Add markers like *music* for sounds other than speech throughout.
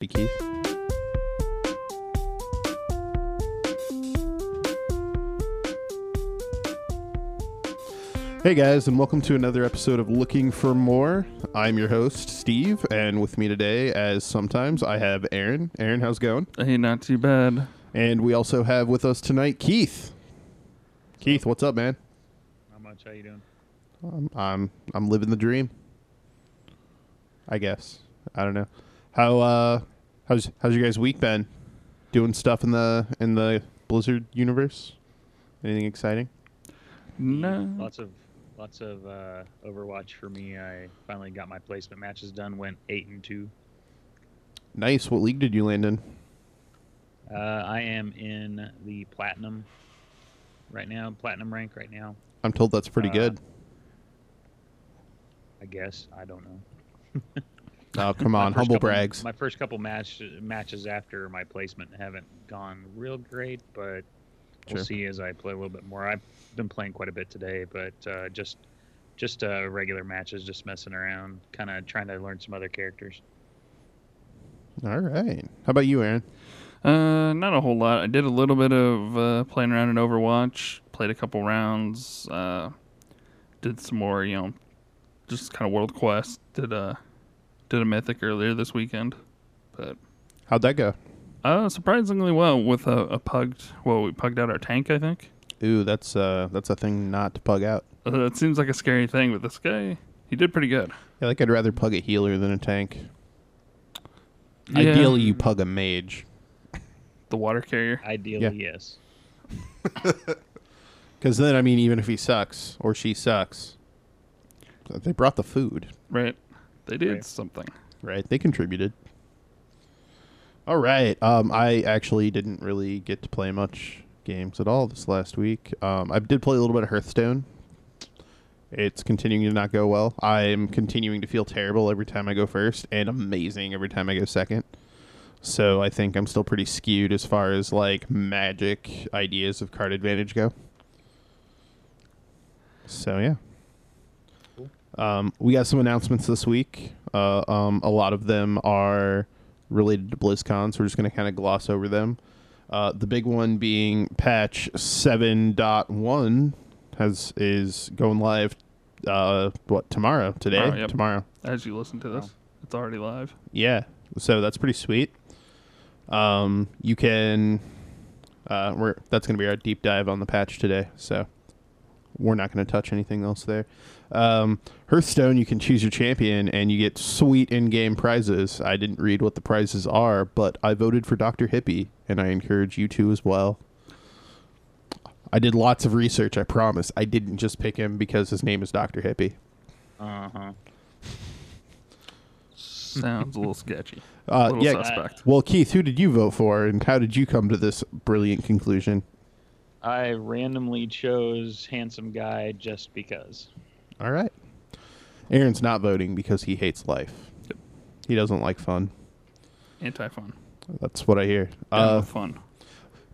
Hey, Keith. Hey guys, and welcome to another episode of Looking for More. I'm your host, Steve, and with me today, as sometimes, I have Aaron. Aaron, how's it going? Hey, not too bad. And we also have with us tonight Keith. Keith, what's up, man? Not much. How you doing? I'm I'm, I'm living the dream. I guess. I don't know. How uh how's how's your guys' week been? Doing stuff in the in the Blizzard universe? Anything exciting? No. Lots of lots of uh, Overwatch for me. I finally got my placement matches done. Went eight and two. Nice. What league did you land in? Uh, I am in the platinum right now. Platinum rank right now. I'm told that's pretty Uh, good. I guess. I don't know. *laughs* Oh, *laughs* come on, humble couple- brags. My first couple match matches after my placement haven't gone real great, but we'll Sure. see as I play a little bit more. I've been playing quite a bit today, but uh, just just uh, regular matches, just messing around, kind of trying to learn some other characters. All right. How about you, Aaron? Uh, not a whole lot. I did a little bit of uh, playing around in Overwatch. Played a couple rounds. Uh, did some more, you know, just kind of world quest. Did a did a mythic earlier this weekend, but How'd that go? uh, surprisingly well with a, a pugged. Well, we pugged out our tank, I think. Ooh, that's uh that's a thing not to pug out. Uh, it seems like a scary thing, but this guy, he did pretty good. Yeah, like I'd rather pug a healer than a tank. Yeah. Ideally, you pug a mage. The water carrier. Ideally, yes. *laughs* Because then, I mean, even if he sucks or she sucks, they brought the food, Right. They did Right. something. right? They contributed. All right. Um, I actually didn't really get to play much games at all this last week. Um, I did play a little bit of Hearthstone. It's continuing to not go well. I'm continuing to feel terrible every time I go first, and amazing every time I go second. So I think I'm still pretty skewed as far as like magic ideas of card advantage go. So yeah. Um, we got some announcements this week. Uh, um, a lot of them are related to BlizzCon, so we're just going to kind of gloss over them. Uh, the big one being patch 7.1 has is going live. Uh, what tomorrow? Today? Tomorrow, yep. Tomorrow. As you listen to this, Wow. it's already live. Yeah, so that's pretty sweet. Um, you can, uh, we're that's gonna be our deep dive on the patch today. So we're not gonna touch anything else there. Um, Hearthstone, you can choose your champion and you get sweet in-game prizes. I didn't read what the prizes are, but I voted for Doctor Hippie, and I encourage you to as well. I did lots of research. I promise. I didn't just pick him because his name is Doctor Hippie. Uh huh. Sounds a little sketchy. Uh, little yeah, suspect. Well, Keith, who did you vote for, and how did you come to this brilliant conclusion? I randomly chose handsome guy just because. All right. Aaron's not voting because he hates life. Yep. He doesn't like fun. Anti-fun. That's what I hear. Uh, fun.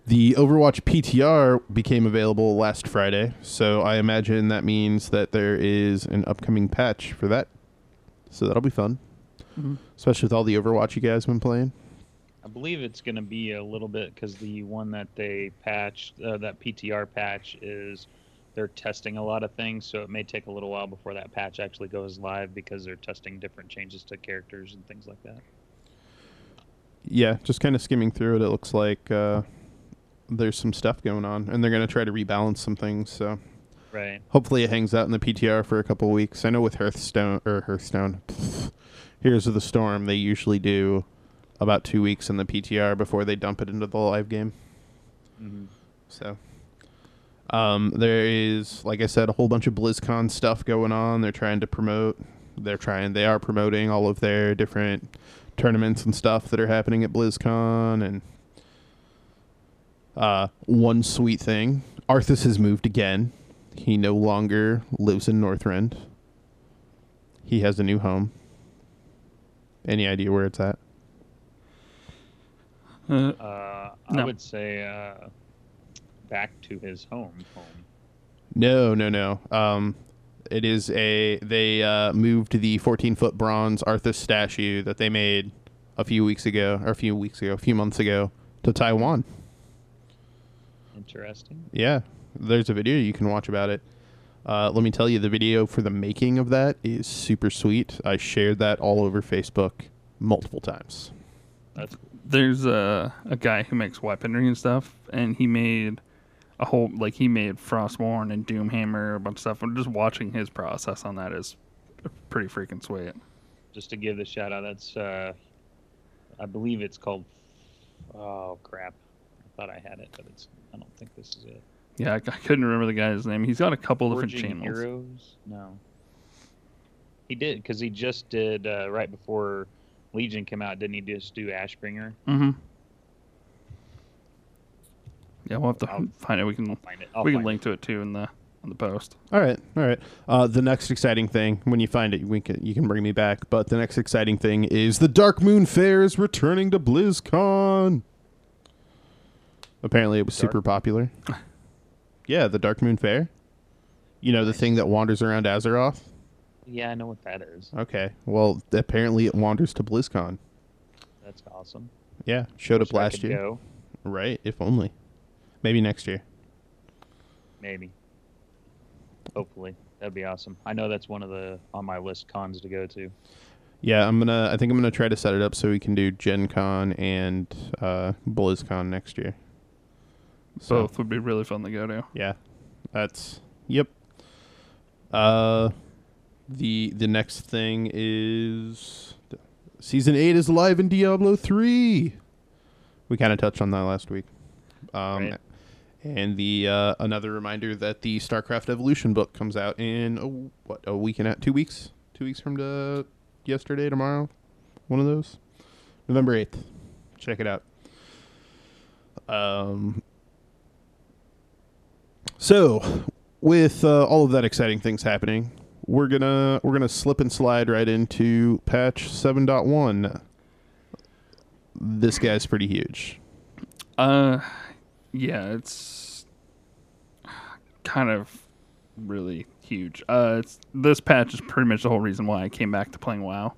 the Overwatch PTR became available last Friday, so I imagine that means that there is an upcoming patch for that. So that'll be fun, Mhm. especially with all the Overwatch you guys have been playing. I believe it's going to be a little bit because the one that they patched, uh, that PTR patch, is they're testing a lot of things, so it may take a little while before that patch actually goes live because they're testing different changes to characters and things like that. Yeah, just kind of skimming through it, it looks like uh, there's some stuff going on, and they're going to try to rebalance some things. So Right. hopefully it hangs out in the PTR for a couple weeks. I know with Hearthstone or Hearthstone, Heroes of the Storm, they usually do about two weeks in the PTR before they dump it into the live game. hmm So um, there is, like I said, a whole bunch of BlizzCon stuff going on. They're trying to promote. They're trying. They are promoting all of their different tournaments and stuff that are happening at BlizzCon. And uh, one sweet thing, Arthas has moved again. He no longer lives in Northrend. He has a new home. Any idea where it's at? Uh, Uh, I No. would say uh, back to his home. Home. No, no, no. Um, it is a they uh, moved the 14 foot bronze Arthas statue that they made a few weeks ago, or a few weeks ago, a few months ago, to Taiwan. Interesting. Yeah, there's a video you can watch about it. Uh, let me tell you, the video for the making of that is super sweet. I shared that all over Facebook multiple times. That's There's a a guy who makes weaponry and stuff, and he made a whole like he made Frostborn and Doomhammer, a bunch of stuff. And just watching his process on that is pretty freaking sweet. just to give the shout out. That's uh, I believe it's called. Oh crap! I thought I had it, but it's. I don't think this is it. Yeah, I, I couldn't remember the guy's name. He's got a couple different Forging channels. Heroes? No. He did because he just did uh, right before Legion came out. Didn't he just do Ashbringer? Mm-hmm. Yeah, we'll have to I'll- find it. We can find it. I'll we can find link to it too in the on the post. All right, all right. Uh, the next exciting thing, when you find it, we can you can bring me back. But the next exciting thing is the Darkmoon Faire is returning to BlizzCon. Apparently, it was Dark- super popular. *laughs* yeah, the Darkmoon Faire. You know the thing that wanders around Azeroth. It. Yeah, I know what that is. Okay, well, apparently it wanders to BlizzCon. That's awesome. Yeah, showed up last year. Go. Right, if only. Maybe next year. Maybe. Hopefully, that'd be awesome. I know that's one of the on my list cons to go to. Yeah, I'm gonna. I think I'm gonna try to set it up so we can do Gen Con and uh, BlizzCon next year. So, Both would be really fun to go to. Yeah, that's yep. Uh, the the next thing is season eight is live in Diablo three. We kind of touched on that last week. Um, Right. and the uh, another reminder that the StarCraft Evolution book comes out in a, what a week and a two weeks, two weeks from the yesterday tomorrow, one of those, November eighth. Check it out. Um. So, with uh, all of that exciting things happening, we're gonna we're gonna slip and slide right into patch seven point one. This guy's pretty huge. Uh, yeah, it's kind of really huge. Uh, it's this patch is pretty much the whole reason why I came back to playing WoW.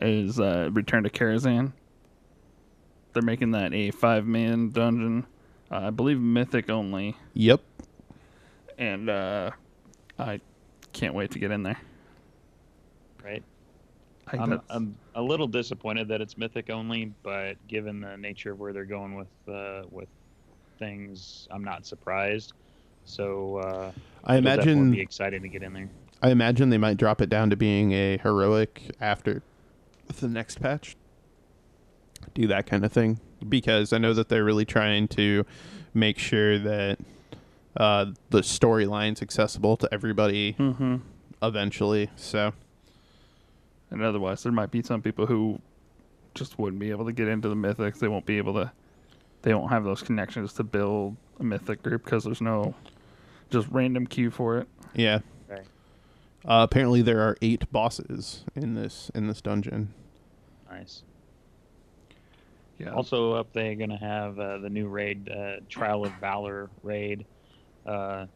Is uh, Return to Karazhan. They're making that a five man dungeon. Uh, I believe Mythic only, Yep. and uh, I can't wait to get in there. Right. I I'm, I'm a little disappointed that it's mythic only, but given the nature of where they're going with uh, with things, I'm not surprised. So uh, I imagine be exciting to get in there. I imagine they might drop it down to being a heroic after the next patch. Do that kind of thing because I know that they're really trying to make sure that uh, the storyline's accessible to everybody Mhm. eventually. So And otherwise, there might be some people who just wouldn't be able to get into the mythics. They won't be able to. They won't have those connections to build a mythic group because there's no just random queue for it. yeah. Right. Uh, apparently there are eight bosses in this in this dungeon. Nice. Yeah. Also up there, going to have uh, the new raid, uh, Trial of Valor raid. Uh,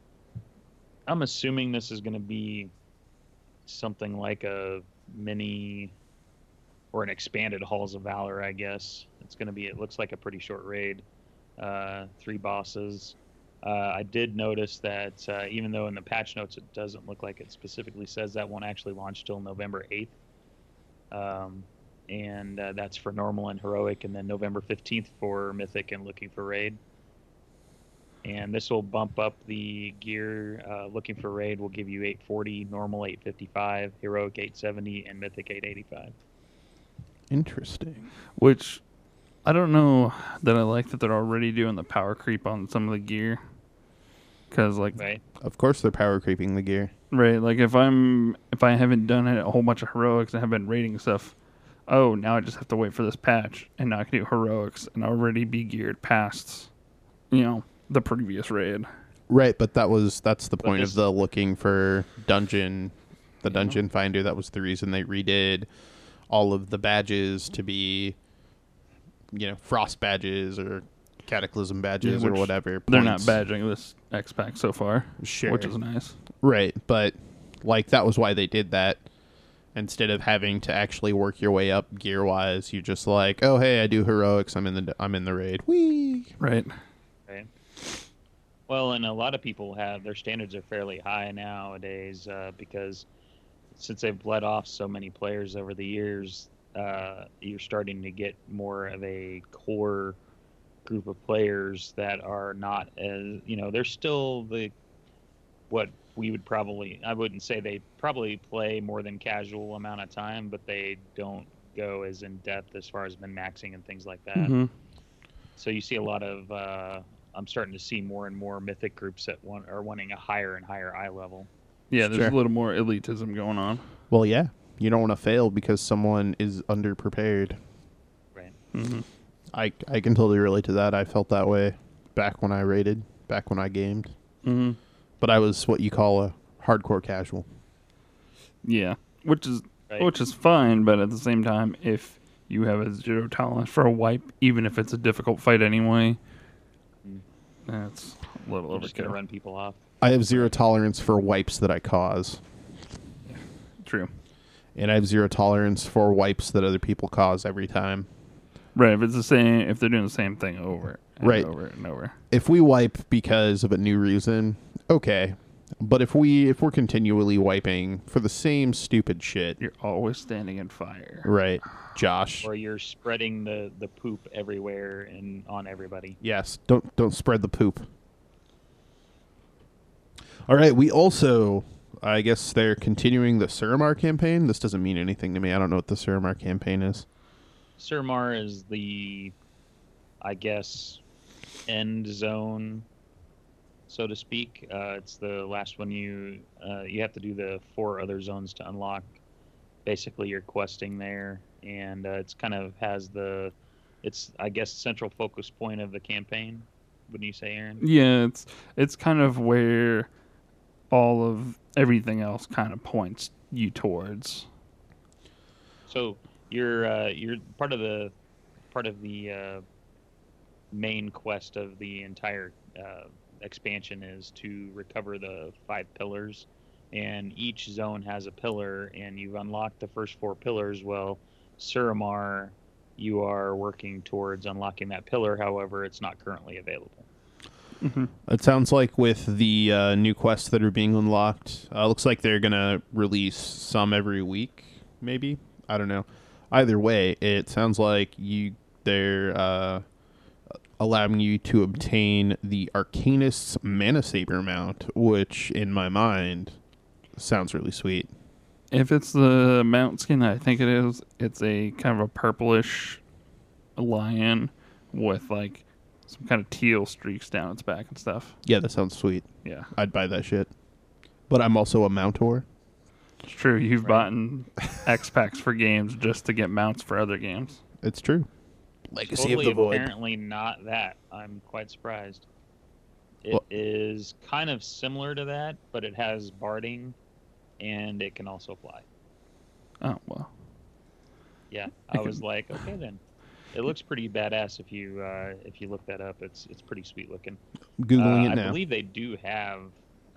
I'm assuming this is going to be something like a mini or an expanded Halls of Valor, I guess. It's going to be, it looks like a pretty short raid. Uh, three bosses. Uh, I did notice that uh, even though in the patch notes it doesn't look like it specifically says that won't actually launch till November 8th. Um, and uh, that's for normal and heroic, and then November 15th for mythic and looking for raid. And this will bump up the gear. Uh, looking for raid will give you 840, normal 855, heroic 870, and mythic 885. Interesting. Which I don't know that I like that they're already doing the power creep on some of the gear. Because like Right? Of course they're power creeping the gear. Right, like if I'm if I haven't done a whole bunch of heroics and have been raiding stuff, oh now I just have to wait for this patch and now I can do heroics and already be geared past, you know, the previous raid. Right, but that was that's the point of the looking for dungeon the Yeah. dungeon finder. That was the reason they redid all of the badges to be you know, frost badges or cataclysm badges Yeah, or whatever. They're not badging this X pack so far, Sure. which is nice. Right, but like that was why they did that. instead of having to actually work your way up gear wise. You're just like, oh hey, I do heroics. I'm in the I'm in the raid. Right. Right. Well, and a lot of people have their standards are fairly high nowadays uh, because since they've bled off so many players over the years, uh, you're starting to get more of a core group of players that are not as you know they're still the what we would probably I wouldn't say they probably play more than casual amount of time, but they don't go as in depth as far as min maxing and things like that. Mhm. So you see a lot of. Uh, I'm starting to see more and more mythic groups that want are wanting a higher and higher eye level. Yeah, there's Sure. a little more elitism going on. Well, yeah, you don't want to fail because someone is underprepared. Right. Mm-hmm. I I can totally relate to that. I felt that way back when I rated, back when I gamed. hmm But I was what you call a hardcore casual. Yeah, which is Right. which is fine, but at the same time, if you have a zero tolerance for a wipe, even if it's a difficult fight anyway. That's a little You're just gonna overkill. run people off. I have zero tolerance for wipes that I cause, True. and I have zero tolerance for wipes that other people cause every time. Right. If it's the same, if they're doing the same thing over and Right. over and over. If we wipe because of a new reason, okay. But if we if we're continually wiping for the same stupid shit, You're always standing in fire. right, Josh? Or you're spreading the, the poop everywhere and on everybody. Yes, don't don't spread the poop. All right, we also I guess they're continuing the Suramar campaign. This doesn't mean anything to me. I don't know what the Suramar campaign is. Suramar is the, I guess, end zone, so to speak. Uh, it's the last one you uh, you have to do the four other zones to unlock. Basically, you're questing there, and uh, it's kind of has the, it's I guess central focus point of the campaign. Wouldn't you say, Aaron? Yeah, it's it's kind of where all of everything else kind of points you towards. So you're uh, you're part of the part of the uh, main quest of the entire uh, expansion is to recover the five pillars, and each zone has a pillar, and you've unlocked the first four pillars. Well, Suramar, you are working towards unlocking that pillar. However, it's not currently available. hmm It sounds like with the uh, new quests that are being unlocked, uh, looks like they're gonna release some every week, maybe. I don't know. Either way, it sounds like you they're uh, allowing you to obtain the Arcanist's Mana Saber mount, which in my mind sounds really sweet. If it's the mount skin, I think it is. It's a kind of a purplish lion with like some kind of teal streaks down its back and stuff. Yeah, that sounds sweet. Yeah, I'd buy that shit. But I'm also a mountor. it's true. You've Right. bought X packs for games just to get mounts for other games. It's true. Legacy totally of the Void. apparently not that. I'm quite surprised. It is Well- kind of similar to that, but it has barding, and it can also fly. Oh well. Yeah, I I was can- like, okay then. It looks pretty badass if you uh, if you look that up. It's it's pretty sweet looking. Googling Uh, it I believe they do have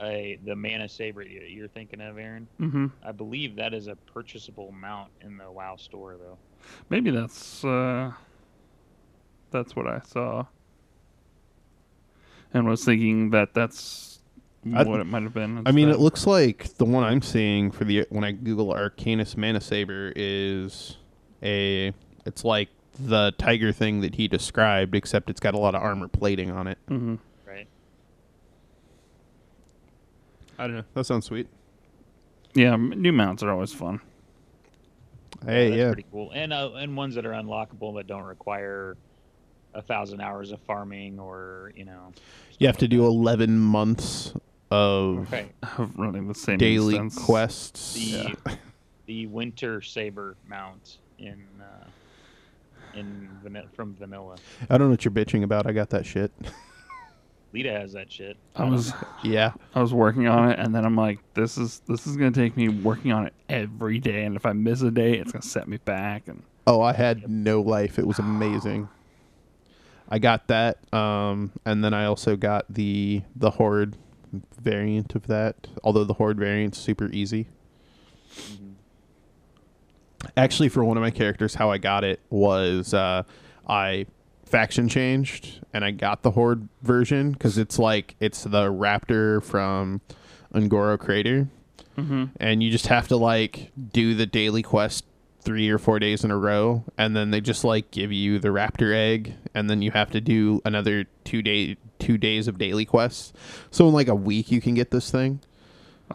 a the mana saber you- you're thinking of, Aaron. hmm I believe that is a purchasable mount in the WoW store though. Maybe that's uh, that's what I saw, and was thinking that that's I- what it might have been. I mean, it looks like the one I'm seeing for the when I Google Arcanus Mana Saber is a. It's like the tiger thing that he described, except it's got a lot of armor plating on it. Mhm. Right. I don't know. That sounds sweet. Yeah, new mounts are always fun. Hey, that's yeah. pretty cool. And uh, and ones that are unlockable but don't require a thousand hours of farming or you know. You have to do 11 months of Right. Of running the same daily instance. The quests. *laughs* the winter saber mount in uh, in vanilla from vanilla. I don't know what you're bitching about. I got that shit. Lita has that shit. I was yeah. I was working on it, and then I'm like, this is this is gonna take me working on it every day, and if I miss a day, it's gonna set me back. And Oh, I had no life. It was amazing. I got that, um, and then I also got the the horde variant of that. Although the horde variant's super easy. Mhm. Actually, for one of my characters, how I got it was uh, I faction changed and I got the Horde version because it's like it's the Raptor from Un'Goro Crater, Mm-hmm. and you just have to like do the daily quest three or four days in a row, and then they just like give you the Raptor egg, and then you have to do another two day two days of daily quests. So in like a week, you can get this thing.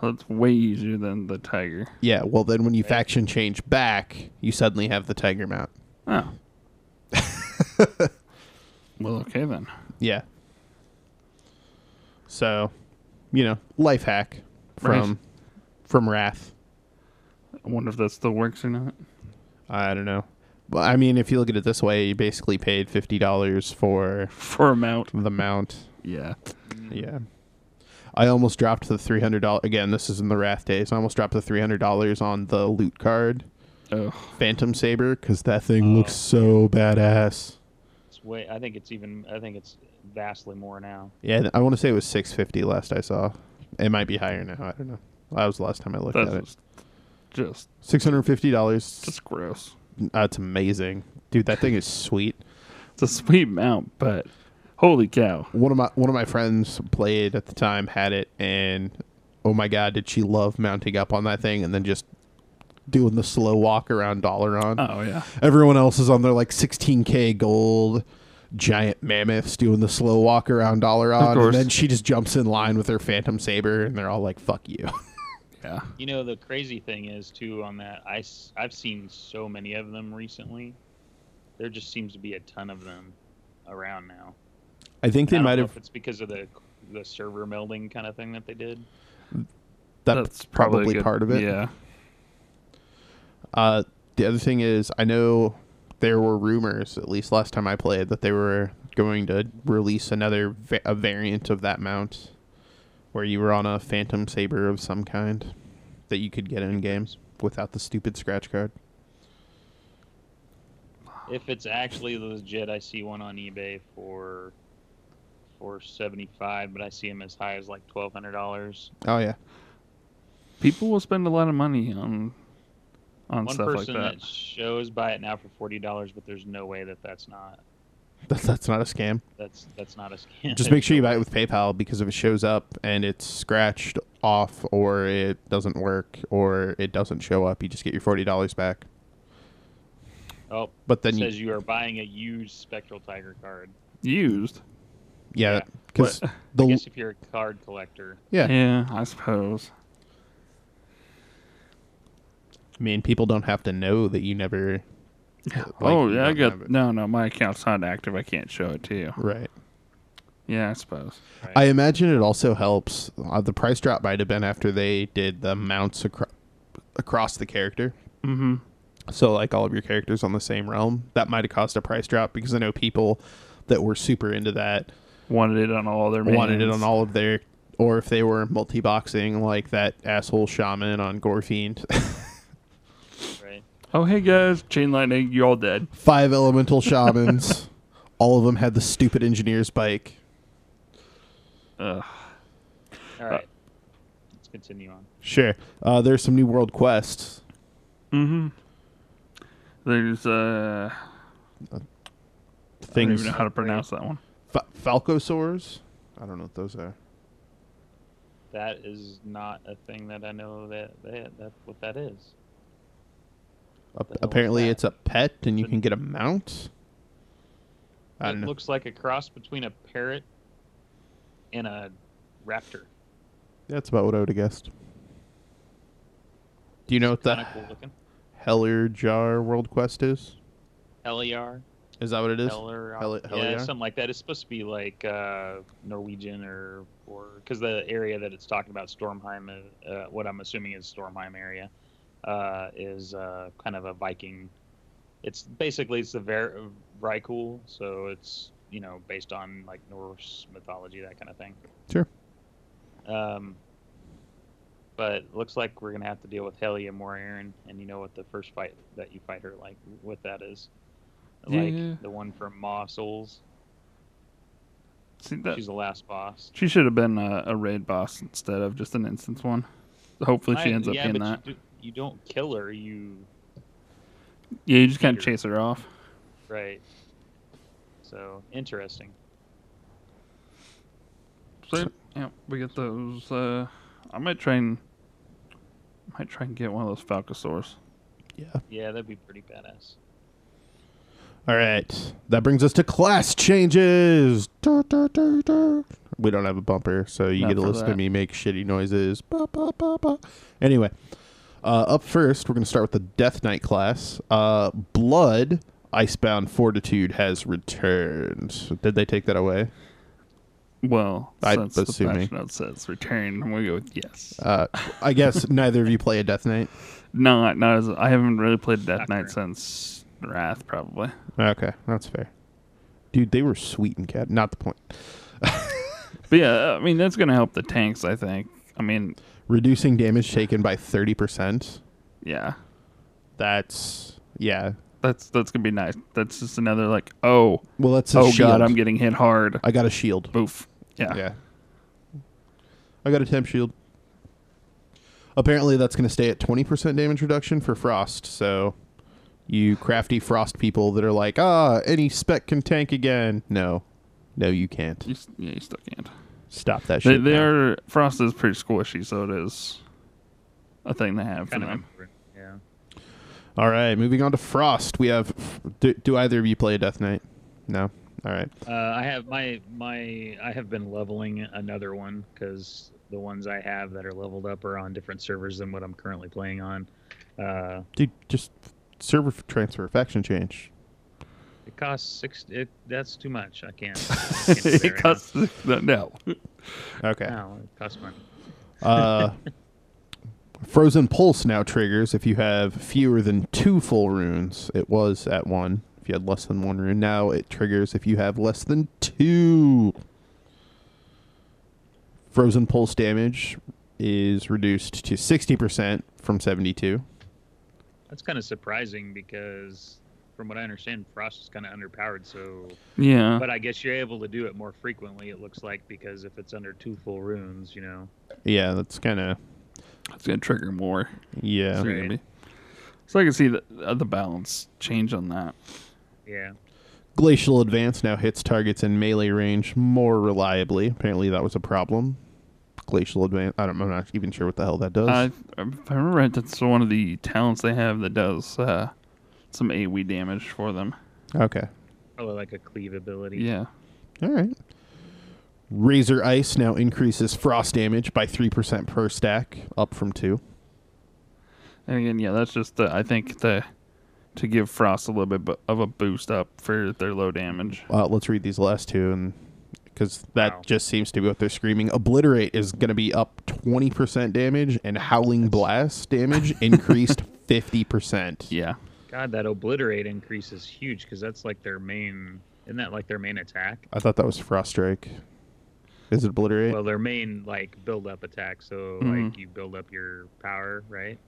Oh, that's way easier than the tiger. Yeah, well then when you faction change back, you suddenly have the tiger mount. Oh. *laughs* well, okay then. Yeah. So, you know, life hack from Right. from Wrath. I wonder if that still works or not. I don't know. Well, I mean, if you look at it this way, you basically paid fifty dollars for For a mount. the mount. Yeah. Yeah. I almost dropped the three hundred dollars. Again, this is in the Wrath days. I almost dropped the three hundred dollars on the loot card, Oh. Phantom Saber, because that thing Oh. looks so badass. It's way. I think it's even. I think it's vastly more now. Yeah, I want to say it was six fifty last I saw. It might be higher now. I don't know. That was the last time I looked That's at it. just, just Six hundred fifty dollars. just gross. That's amazing, dude. That thing is sweet. It's a sweet mount, but holy cow. One of my one of my friends played at the time had it, and oh my god, did she love mounting up on that thing and then just doing the slow walk around Dalaran. Oh yeah. Everyone else is on their like 16k gold giant mammoths doing the slow walk around Dalaran, course. and then she just jumps in line with her phantom saber, and they're all like, "Fuck you." *laughs* Yeah. You know, the crazy thing is too on that. I I've seen so many of them recently. There just seems to be a ton of them around now. I think And I they don't might have. If it's because of the the server melding kind of thing that they did. That's probably good- part of it. Yeah. Uh, the other thing is, I know there were rumors, at least last time I played, that they were going to release another va- a variant of that mount, where you were on a phantom saber of some kind that you could get in games without the stupid scratch card. If it's actually legit, I see one on eBay for for seventy five, but I see them as high as like twelve hundred dollars. Oh yeah, People will spend a lot of money on on One stuff like that. One person that. that shows buy it now for forty dollars, but there's no way that that's not that's that's not a scam. that's that's not a scam. Just make sure you buy it *laughs* with PayPal because if it shows up and it's scratched off, or it doesn't work, or it doesn't show up, you just get your forty dollars back. Oh, But then then you, says you are buying a used Spectral Tiger card. Used. yeah, yeah. because What? *laughs* I guess if you're a card collector, yeah, Yeah, I suppose. I mean, people don't have to know that you never. *laughs* like, oh yeah, I got it. no, no. My account's not active. I can't show it to you. Right. Yeah, I suppose. right? I imagine it also helps. Uh, the price drop might have been after they did the mounts acro- across the character. Mm-hmm. So, like all of your characters on the same realm, that might have caused a price drop because I know people that were super into that Wanted it on all their. wanted it on all of their, or if they were multi boxing like that asshole shaman on Gorefiend. *laughs* right? Oh hey guys, chain lightning, you're all dead. Five elemental shamans. *laughs* all of them had the stupid engineer's bike. Ugh. All right, let's continue on. Sure. Uh, there's some new world quests. Mm-hmm. There's uh, things. I don't even know how to pronounce that one. Fa- Falcosaurs? I don't know what those are. That is not a thing that I know that that that's what that is. Ap- the hell is apparently, it's a pet, and you can get a mount. I it don't know. looks like a cross between a parrot and a raptor. That's about what I would have guessed. Do you know what the Kinda cool looking. Helarjar World Quest is? Heliar. Is that what it is? Heller, Heli- yeah, Heliar? something like that. It's supposed to be like uh, Norwegian or or because the area that it's talking about, Stormheim, uh, uh, what I'm assuming is Stormheim area, uh, is uh, kind of a Viking. It's basically it's the Ver- Vrykul, so it's you know based on like Norse mythology, that kind of thing. Sure. Um, but it looks like we're gonna have to deal with Helia Moriarn, and you know what the first fight that you fight her like what that is, like Yeah. the one from Maw Souls. See that? She's the last boss. She should have been a, a raid boss instead of just an instance one. Hopefully, she I- ends up yeah, being that. You, do, you don't kill her. You Yeah, you just kind of chase her off. Right. So interesting. So, yeah, we get those. Uh, I might try and might try and get one of those Falcosaurs. Yeah. Yeah, that'd be pretty badass. All right. That brings us to class changes. Dur, dur, dur, dur. We don't have a bumper, so you Not get to for listen to me make shitty noises. Ba, ba, ba, ba. Anyway, uh, up first, we're going to start with the Death Knight class. Uh, Blood, Icebound Fortitude has returned. Did they take that away? Well, I'm since the assuming. patch note says return, I'm gonna go with yes. Uh, I guess *laughs* neither of you play a Death Knight. Not, not as I haven't really played Death Knight since Wrath, probably. Okay, that's fair. Dude, they were sweet and cat. Not the point. *laughs* But yeah, I mean that's gonna help the tanks. I think. I mean, Reducing damage taken by 30%. yeah, That's, yeah. that's that's gonna be nice. That's just another like, oh, Well, that's a oh shield. god, I'm getting hit hard. I got a shield. Boof. Yeah. Yeah. I got a temp shield. Apparently, that's going to stay at 20% damage reduction for frost. So, you crafty frost people that are like, ah, any spec can tank again. No. No, you can't. You, yeah, you still can't. Stop that shit. they now. are frost is pretty squishy, so it is a thing they have Kind of them. important. Yeah. All right, moving on to frost. We have. Do, do either of you play a Death Knight? No. All right. Uh, I have my my I have been leveling another one because the ones I have that are leveled up are on different servers than what I'm currently playing on. Uh, Dude, just server transfer, faction change. It costs six. It that's too much. I can't. I can't *laughs* it right costs no. Okay. now. No, it costs money. Uh, *laughs* Frozen Pulse now triggers if you have fewer than two full runes. It was at one. If you had less than one rune, now it triggers if you have less than two. Frozen Pulse damage is reduced to 60% from 72. That's kind of surprising because, from what I understand, Frost is kind of underpowered. So, Yeah. but I guess you're able to do it more frequently. It looks like because if it's under two full runes, you know. Yeah, that's kind of It's gonna trigger more. yeah. So, Right. so I can see the uh, the balance change on that. Yeah. Glacial Advance now hits targets in melee range more reliably. Apparently, that was a problem. Glacial Advance. I don't, I'm not even sure what the hell that does. I, if I remember right, that's one of the talents they have that does uh, some AoE damage for them. okay. Probably like a cleave ability. Yeah. All right. Razor Ice now increases frost damage by 3% per stack, up from 2. And again, yeah, that's just the, I think the to give Frost a little bit of a boost up for their low damage. Uh, let's read these last two, and because that Wow. just seems to be what they're screaming. Obliterate is going to be up 20% damage, and Howling Blast damage increased *laughs* 50%. Yeah. God, that obliterate increase is huge because that's like their main. Isn't that like their main attack? I thought that was Frost Strike. Is it Obliterate? Well, their main like build up attack. So Mhm. like you build up your power, right?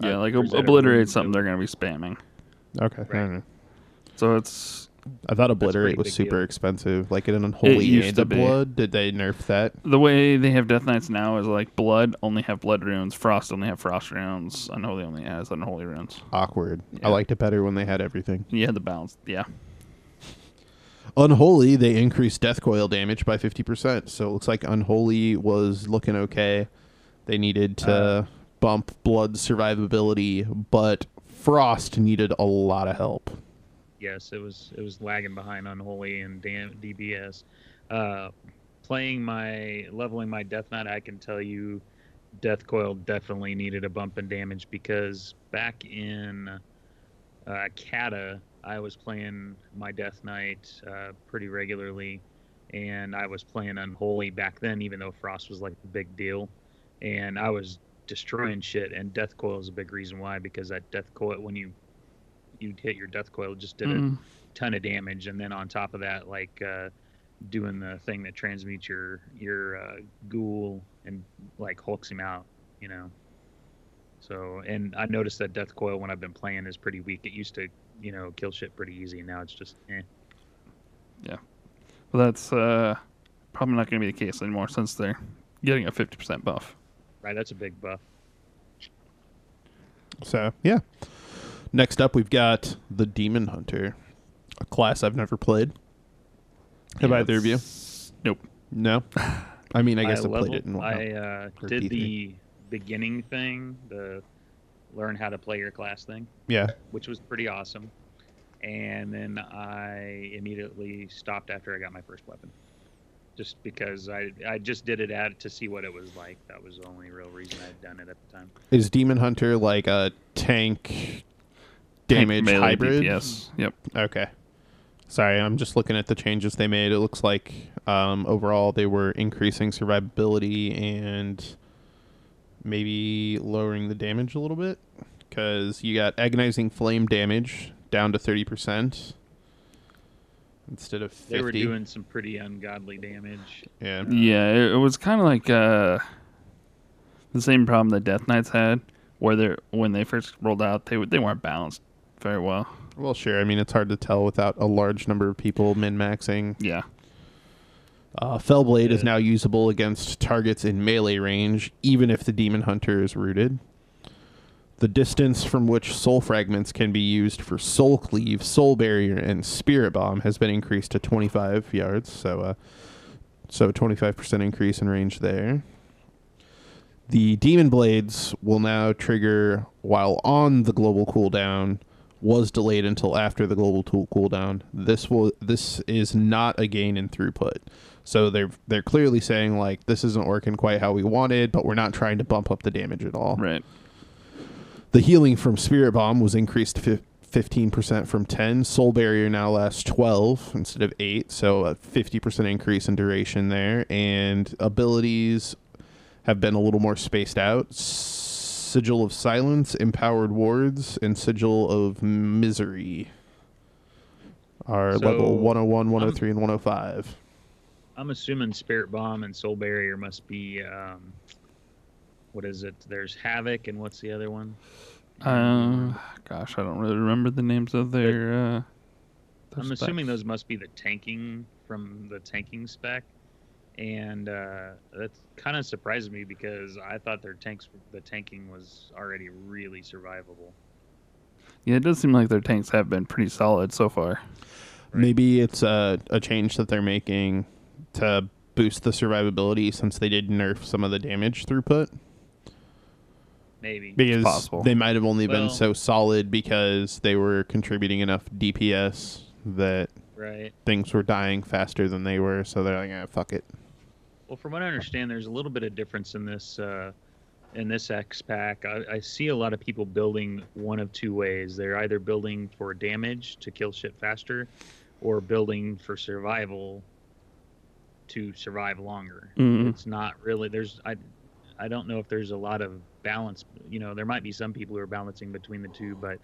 Yeah, Uh, like or is that a obliterate something they're going to be spamming. okay. Right. So it's I thought Obliterate was super deal. expensive. Like in an Unholy used and to be. Blood, did they nerf that? the way they have Death Knights now is like Blood only have Blood runes, Frost only have Frost runes, Unholy only has Unholy runes. Awkward. I liked it better when they had everything. Yeah, the balance. Yeah. Unholy, they increased death coil damage by 50%. So it looks like Unholy was looking okay. They needed to Uh. bump blood survivability, but Frost needed a lot of help. Yes, it was it was lagging behind Unholy and damn DBS. Uh, playing my leveling my Death Knight, I can tell you, Death Coil definitely needed a bump in damage because back in uh, Kata, I was playing my Death Knight uh, pretty regularly, and I was playing Unholy back then, even though Frost was like the big deal, and I was destroying shit. And Death Coil is a big reason why because that Death Coil when you you hit your Death Coil, just did a Mm. ton of damage, and then on top of that, like uh, doing the thing that transmutes your your uh, ghoul and like hulks him out, you know. So, and I noticed that Death Coil when I've been playing is pretty weak. It used to, you know, kill shit pretty easy. Now it's just, eh. Yeah. Well, that's uh, probably not going to be the case anymore since they're getting a 50% buff. Right, that's a big buff. So, yeah. Next up, we've got the Demon Hunter, a class I've never played. Have Yeah, either of you? Nope. No. I mean, *laughs* I guess I, played leveled- it and whatnot. I uh, did D3. the beginning thing, the learn how to play your class thing, yeah. which was pretty awesome. And then I immediately stopped after I got my first weapon, just because I I just did it at to see what it was like. That was the only real reason I'd done it at the time. Is Demon Hunter like a Tank damage melee hybrid? Yes. Yep. Okay. Sorry, I'm just looking at the changes they made. It looks like um, overall they were increasing survivability and maybe lowering the damage a little bit because you got agonizing flame damage down to 30% instead of 50. They were doing some pretty ungodly damage. yeah. Yeah, it, it was kind of like uh, the same problem that Death Knights had, where they when they first rolled out, they w- they weren't balanced very well. Well, sure. I mean, it's hard to tell without a large number of people min maxing. Yeah. Uh, Felblade is Yeah. now usable against targets in melee range, even if the Demon Hunter is rooted. The distance from which soul fragments can be used for Soul Cleave, Soul Barrier, and Spirit Bomb has been increased to 25 yards, so uh, so 25% increase in range there. The Demon Blades will now trigger while on the global cooldown. Was delayed until after the global tool cooldown. This will this is not a gain in throughput. So they're they're clearly saying like this isn't working quite how we wanted, but we're not trying to bump up the damage at all. Right. The healing from Spirit Bomb was increased to fifteen percent from ten. Soul Barrier now lasts twelve instead of eight, so a fifty percent increase in duration there. And abilities have been a little more spaced out. Sigil of Silence, Empowered Wards, and Sigil of Misery are So, level 101, 103, and 105. I'm assuming Spirit Bomb and Soul Barrier must be um, what is it? There's Havoc and what's the other one? Uh, gosh, I don't really remember the names of their. Uh, their I'm specs. assuming those must be the tanking from the tanking spec, and uh, that kind of surprised me because I thought their tanks, the tanking was already really survivable. Yeah, it does seem like their tanks have been pretty solid so far. Maybe it's a, a change that they're making to boost the survivability since they did nerf some of the damage throughput. Maybe. Because possible. they might have only been so solid because they were contributing enough DPS that Right. things were dying faster than they were. So they're like, ah, fuck it. Well, from what I understand, there's a little bit of difference in this uh, in this X pack. I, I see a lot of people building one of two ways. They're either building for damage to kill shit faster, or building for survival to survive longer. Mhm. It's not really. There's I I don't know if there's a lot of balance. You know, there might be some people who are balancing between the two, but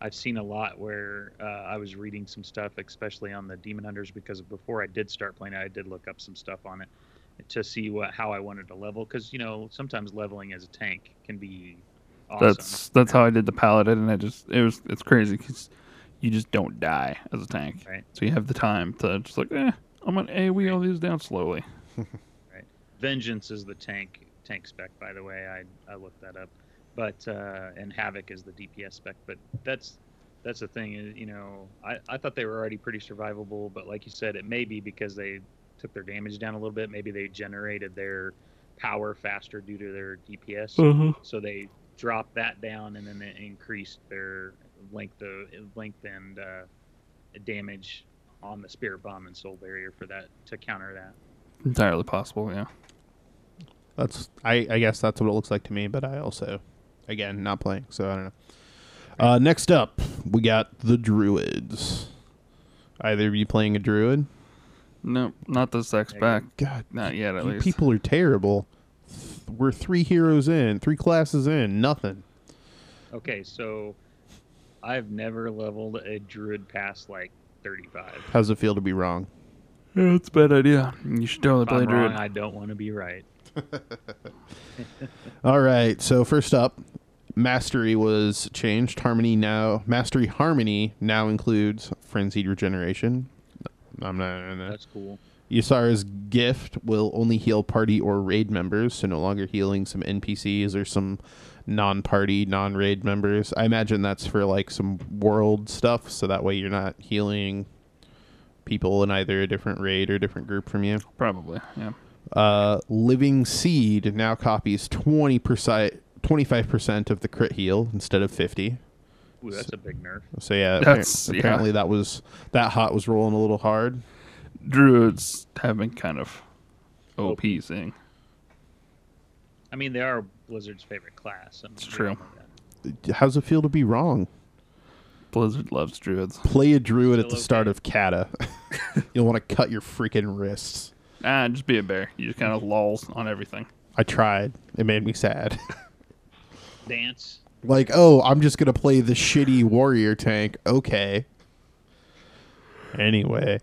I've seen a lot where uh, I was reading some stuff, especially on the Demon Hunters, because before I did start playing it, I did look up some stuff on it to see what how I wanted to level. Because you know, sometimes leveling as a tank can be awesome. That's that's how I did the paladin, and I just it was it's crazy because you just don't die as a tank, Right. so you have the time to just like, eh, I'm gonna AOE all these down slowly. *laughs* right. Vengeance is the tank tank spec, by the way. I I looked that up, but uh, and Havoc is the DPS spec. But that's that's the thing. is, You know, I I thought they were already pretty survivable, but like you said, it may be because they took their damage down a little bit. Maybe they generated their power faster due to their DPS, Uh-huh. so they dropped that down and then they increased their length of length and uh, damage on the spirit bomb and soul barrier for that to counter that. Entirely possible, yeah. That's I, I guess that's what it looks like to me, but I also again not playing, so I don't know. Uh, next up, we got the druids. Either of you playing a druid? No, not the sex There back. God, Not yet, at you least. people are terrible. We're three heroes in, three classes in, nothing. Okay, so I've never leveled a druid past like 35. How's it feel to be wrong? Yeah, it's a bad idea. You should totally If play I'm druid. wrong, I don't want to be right. *laughs* *laughs* All right, so first up, mastery was changed. Harmony now, mastery harmony now includes frenzied regeneration. I'm not. I'm not- That's cool. Ysera's gift will only heal party or raid members, so no longer healing some NPCs or some non-party, non-raid members. I imagine that's for like some world stuff, so that way you're not healing people in either a different raid or different group from you. Probably, yeah. Uh, Living Seed now copies 20%, 25% of the crit heal instead of 50. Ooh, that's a big nerf. So yeah, *laughs* That's- appar- yeah. apparently that was that hot was rolling a little hard. Druids have been kind of OP thing. I mean, they are Blizzard's favorite class. I mean, It's true. all. How's it feel to be wrong? Blizzard loves druids. Play a druid at Still the start of Kata. *laughs* You'll want to cut your freaking wrists. Ah, just be a bear. You just kind of *laughs* lolls on everything. I tried. It made me sad. Dance. Like, oh, I'm just gonna play the shitty warrior tank. Okay. Anyway,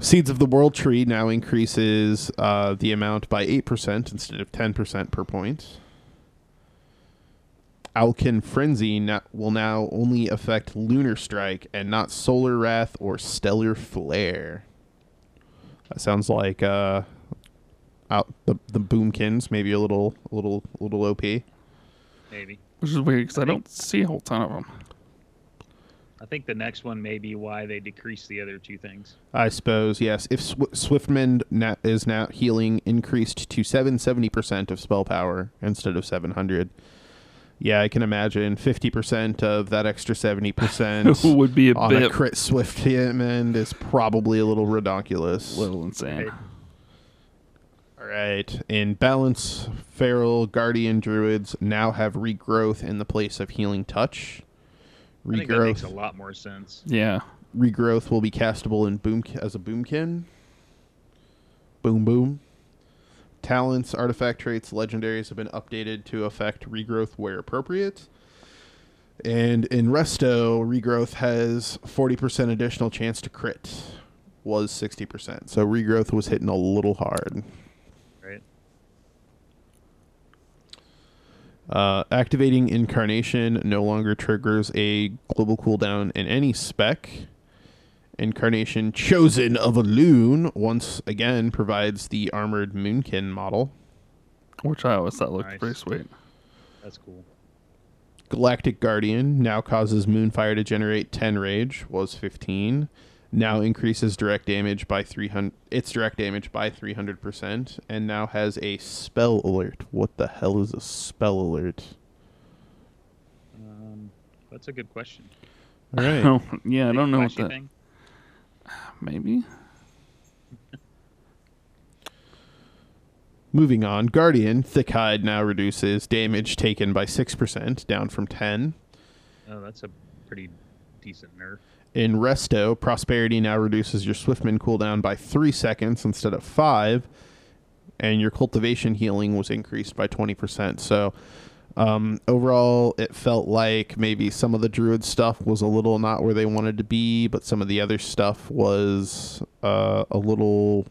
Seeds of the World Tree now increases uh, the amount by eight percent instead of ten percent per point. Owlkin Frenzy no- will now only affect Lunar Strike and not Solar Wrath or Stellar Flare. That sounds like uh, out the the Boomkins, maybe a little, a little, a little OP. Maybe. Which is weird because I don't see a whole ton of them. I think the next one may be why they decreased the other two things. I suppose yes. If Sw- Swiftmend na- is now healing increased to seven seventy percent of spell power instead of seven hundred. Yeah, I can imagine fifty percent of that extra seventy percent *laughs* Would be a on bit a crit Swiftmend is probably a little redonkulous. A little insane. Hey, All right, in balance, feral guardian druids now have regrowth in the place of healing touch. I think that makes a lot more sense. Yeah. regrowth will be castable in boom as a boomkin. Boom boom. Talents, artifact traits, legendaries have been updated to affect regrowth where appropriate. And in Resto, regrowth has 40% additional chance to crit. Was 60%. So regrowth was hitting a little hard. Right. Uh, activating Incarnation no longer triggers a global cooldown in any spec. Incarnation Chosen of Elune once again provides the armored Moonkin model. Which I always thought looked Nice. pretty sweet. That's cool. Galactic Guardian now causes Moonfire to generate 10 rage, was 15. Now increases direct damage by 300 its direct damage by 300% and now has a spell alert. What the hell is a spell alert? Um, that's a good question. All right. *laughs* Oh, yeah, I don't know what that. thing? *sighs* Maybe. *laughs* Moving on, Guardian Thick Hide now reduces damage taken by 6%, down from 10. Oh, that's a pretty decent nerf. In Resto, Prosperity now reduces your Swiftmend cooldown by 3 seconds instead of 5, and your Cultivation healing was increased by 20%. So, um, overall, it felt like maybe some of the Druid stuff was a little not where they wanted to be, but some of the other stuff was uh, a little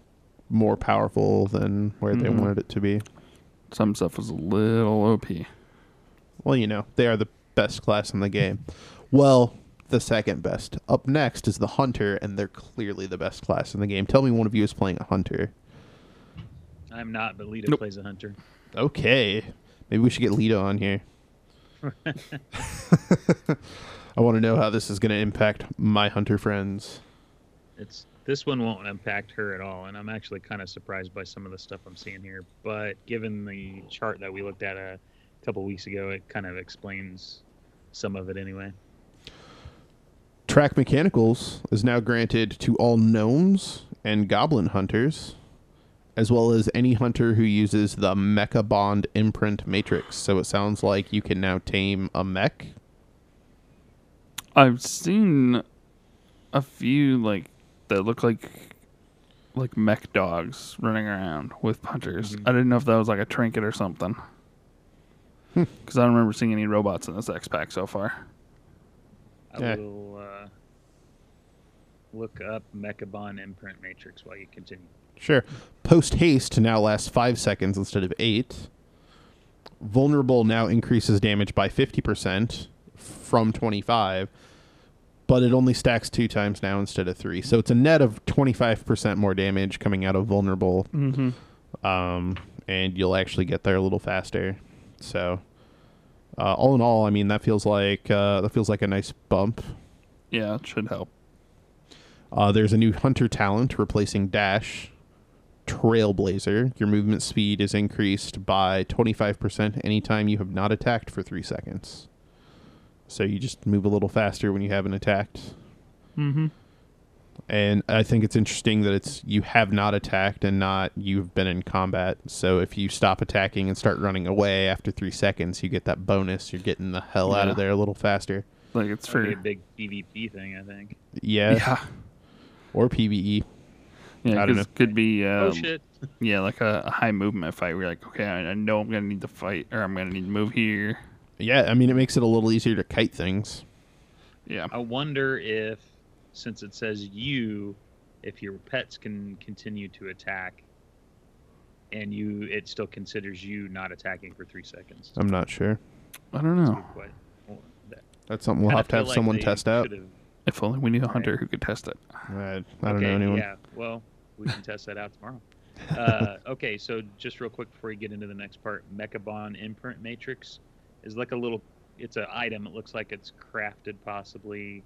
more powerful than where they Mhm. wanted it to be. Some stuff was a little OP. Well, you know, they are the best class in the game. Well, the second best. Up next is the Hunter, and they're clearly the best class in the game. Tell me one of you is playing a Hunter. I'm not, but Lita Nope. plays a hunter. Okay. Maybe we should get Lita on here. *laughs* *laughs* I want to know how this is going to impact my Hunter friends. It's this one won't impact her at all, and I'm actually kind of surprised by some of the stuff I'm seeing here. But given the chart that we looked at a couple weeks ago, it kind of explains some of it anyway. Track Mechanicals is now granted to all gnomes and goblin hunters, as well as any hunter who uses the Mecha Bond imprint matrix. So it sounds like you can now tame a mech. I've seen a few like that look like like mech dogs running around with hunters. Mhm. I didn't know if that was like a trinket or something. Hmm. *laughs* Because I don't remember seeing any robots in this X pack so far. I Yeah. will uh, look up Mecha Bond imprint matrix while you continue. Sure. Post haste now lasts five seconds instead of eight. Vulnerable now increases damage by 50% from 25, but it only stacks two times now instead of three. So it's a net of 25% more damage coming out of vulnerable. Mm-hmm. Um, and you'll actually get there a little faster. So, uh, all in all, I mean that feels like uh, that feels like a nice bump. Yeah, it should help. Uh, there's a new hunter talent replacing dash. Trailblazer. Your movement speed is increased by 25% anytime you have not attacked for three seconds. So you just move a little faster when you haven't attacked. Mm-hmm. And I think it's interesting that it's you have not attacked and not you've been in combat. So if you stop attacking and start running away after three seconds, you get that bonus. You're getting the hell out of there a little faster. Like it's That'd for a big PvP thing, I think. Yeah. yeah, Or PvE. yeah. I don't 'cause it could be um, oh shit! *laughs* yeah, like a, a high movement fight. Where you're like, okay, I, I know I'm gonna need to fight, or I'm gonna need to move here. Yeah, I mean it makes it a little easier to kite things. Yeah, I wonder if, since it says you, if your pets can continue to attack, and you, it still considers you not attacking for three seconds. I'm not sure. I don't know. good que- well, that- That's something we'll have to have like someone test out. If only we knew a Right. hunter who could test it. I, I don't okay, know anyone. Yeah, well, we can test that out tomorrow. Uh, *laughs* okay, so just real quick before we get into the next part, Mecha Bond imprint matrix is like a little. It's an item. It looks like it's crafted possibly,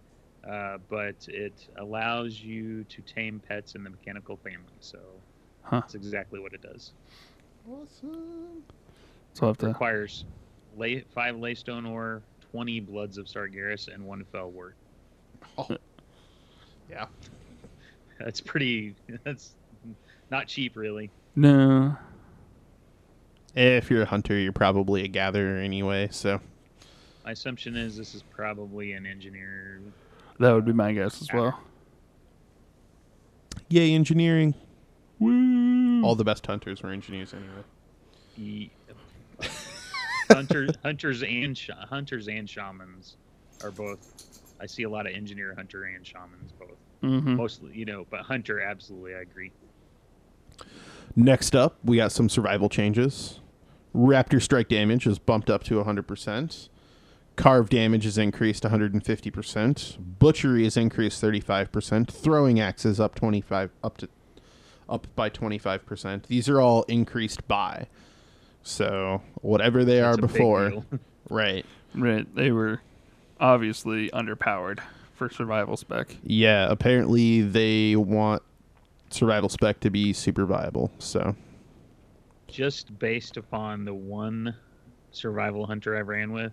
uh, but it allows you to tame pets in the mechanical family. So Huh. that's exactly what it does. Awesome. So I'll to. Requires lay, five leystone ore, twenty bloods of Sargeras, and one felwort. Yeah. *laughs* That's pretty. That's not cheap, really. No. If you're a hunter, you're probably a gatherer anyway. So My assumption is this is probably an engineer. That would be my guess as well. yay, engineering. Woo! All the best hunters were engineers anyway. Ye- *laughs* hunters, hunters and sh- hunters and shamans are both. I see a lot of engineer, hunter, and shamans both. hmm Mostly, you know, but hunter, absolutely, I agree. Next up, we got some survival changes. Raptor strike damage is bumped up to 100%. Carve damage is increased 150%. Butchery is increased 35%. Throwing axe is up 25 up to up by 25%. These are all increased by. So, whatever they That's are before, *laughs* right. Right. They were obviously underpowered for survival spec. Yeah, apparently they want survival spec to be super viable. So, Just based upon the one survival hunter I ran with,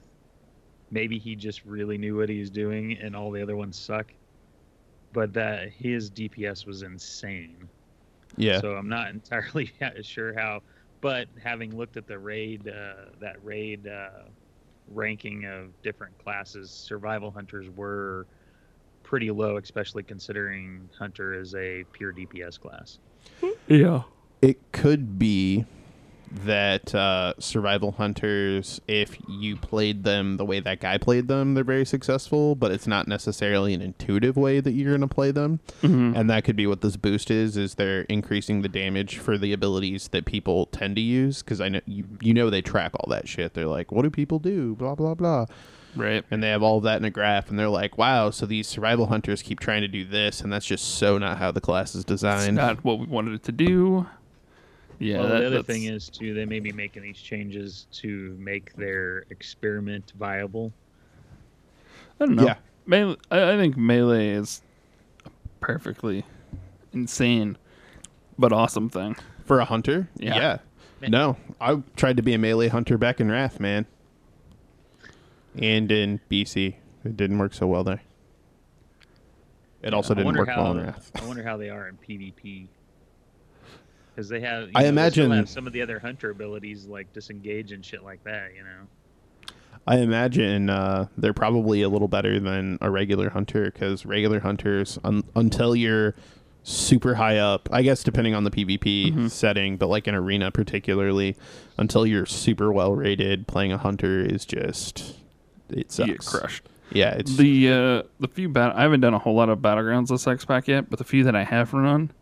maybe he just really knew what he was doing, and all the other ones suck. But that his DPS was insane. yeah. So I'm not *laughs* entirely sure how, but having looked at the raid, uh, that raid uh, ranking of different classes, survival hunters were pretty low, especially considering hunter is a pure DPS class. Yeah. it could be that uh, survival hunters, if you played them the way that guy played them, they're very successful, but it's not necessarily an intuitive way that you're going to play them. hmm And that could be what this boost is, is they're increasing the damage for the abilities that people tend to use. Because I know you, you know they track all that shit. They're like, what do people do? Blah, blah, blah. Right. And they have all of that in a graph, and they're like, wow, so these survival hunters keep trying to do this, and that's just so not how the class is It's designed. not what we wanted it to do. Yeah. well, that- the other that's- thing is too, they may be making these changes to make their experiment viable. I don't know. Yeah. Melee, I, I think melee is a perfectly insane but awesome thing. For a hunter? Yeah. No, I tried to be a melee hunter back in Wrath, man. And in BC. It didn't work so well there. It also I didn't work how, well in Wrath. I wonder how they are in PvP. Because they have, you I know, they still imagine- have some of the other hunter abilities like disengage and shit like that. You know. I imagine uh, they're probably a little better than a regular hunter because regular hunters, un- until you're super high up, I guess depending on the PvP Mhm. setting, but like in arena particularly, until you're super well rated, playing a hunter is just it sucks. You get crushed. Yeah, it's The uh, the few bat I haven't done a whole lot of battlegrounds this X pack yet, but the few that I have run,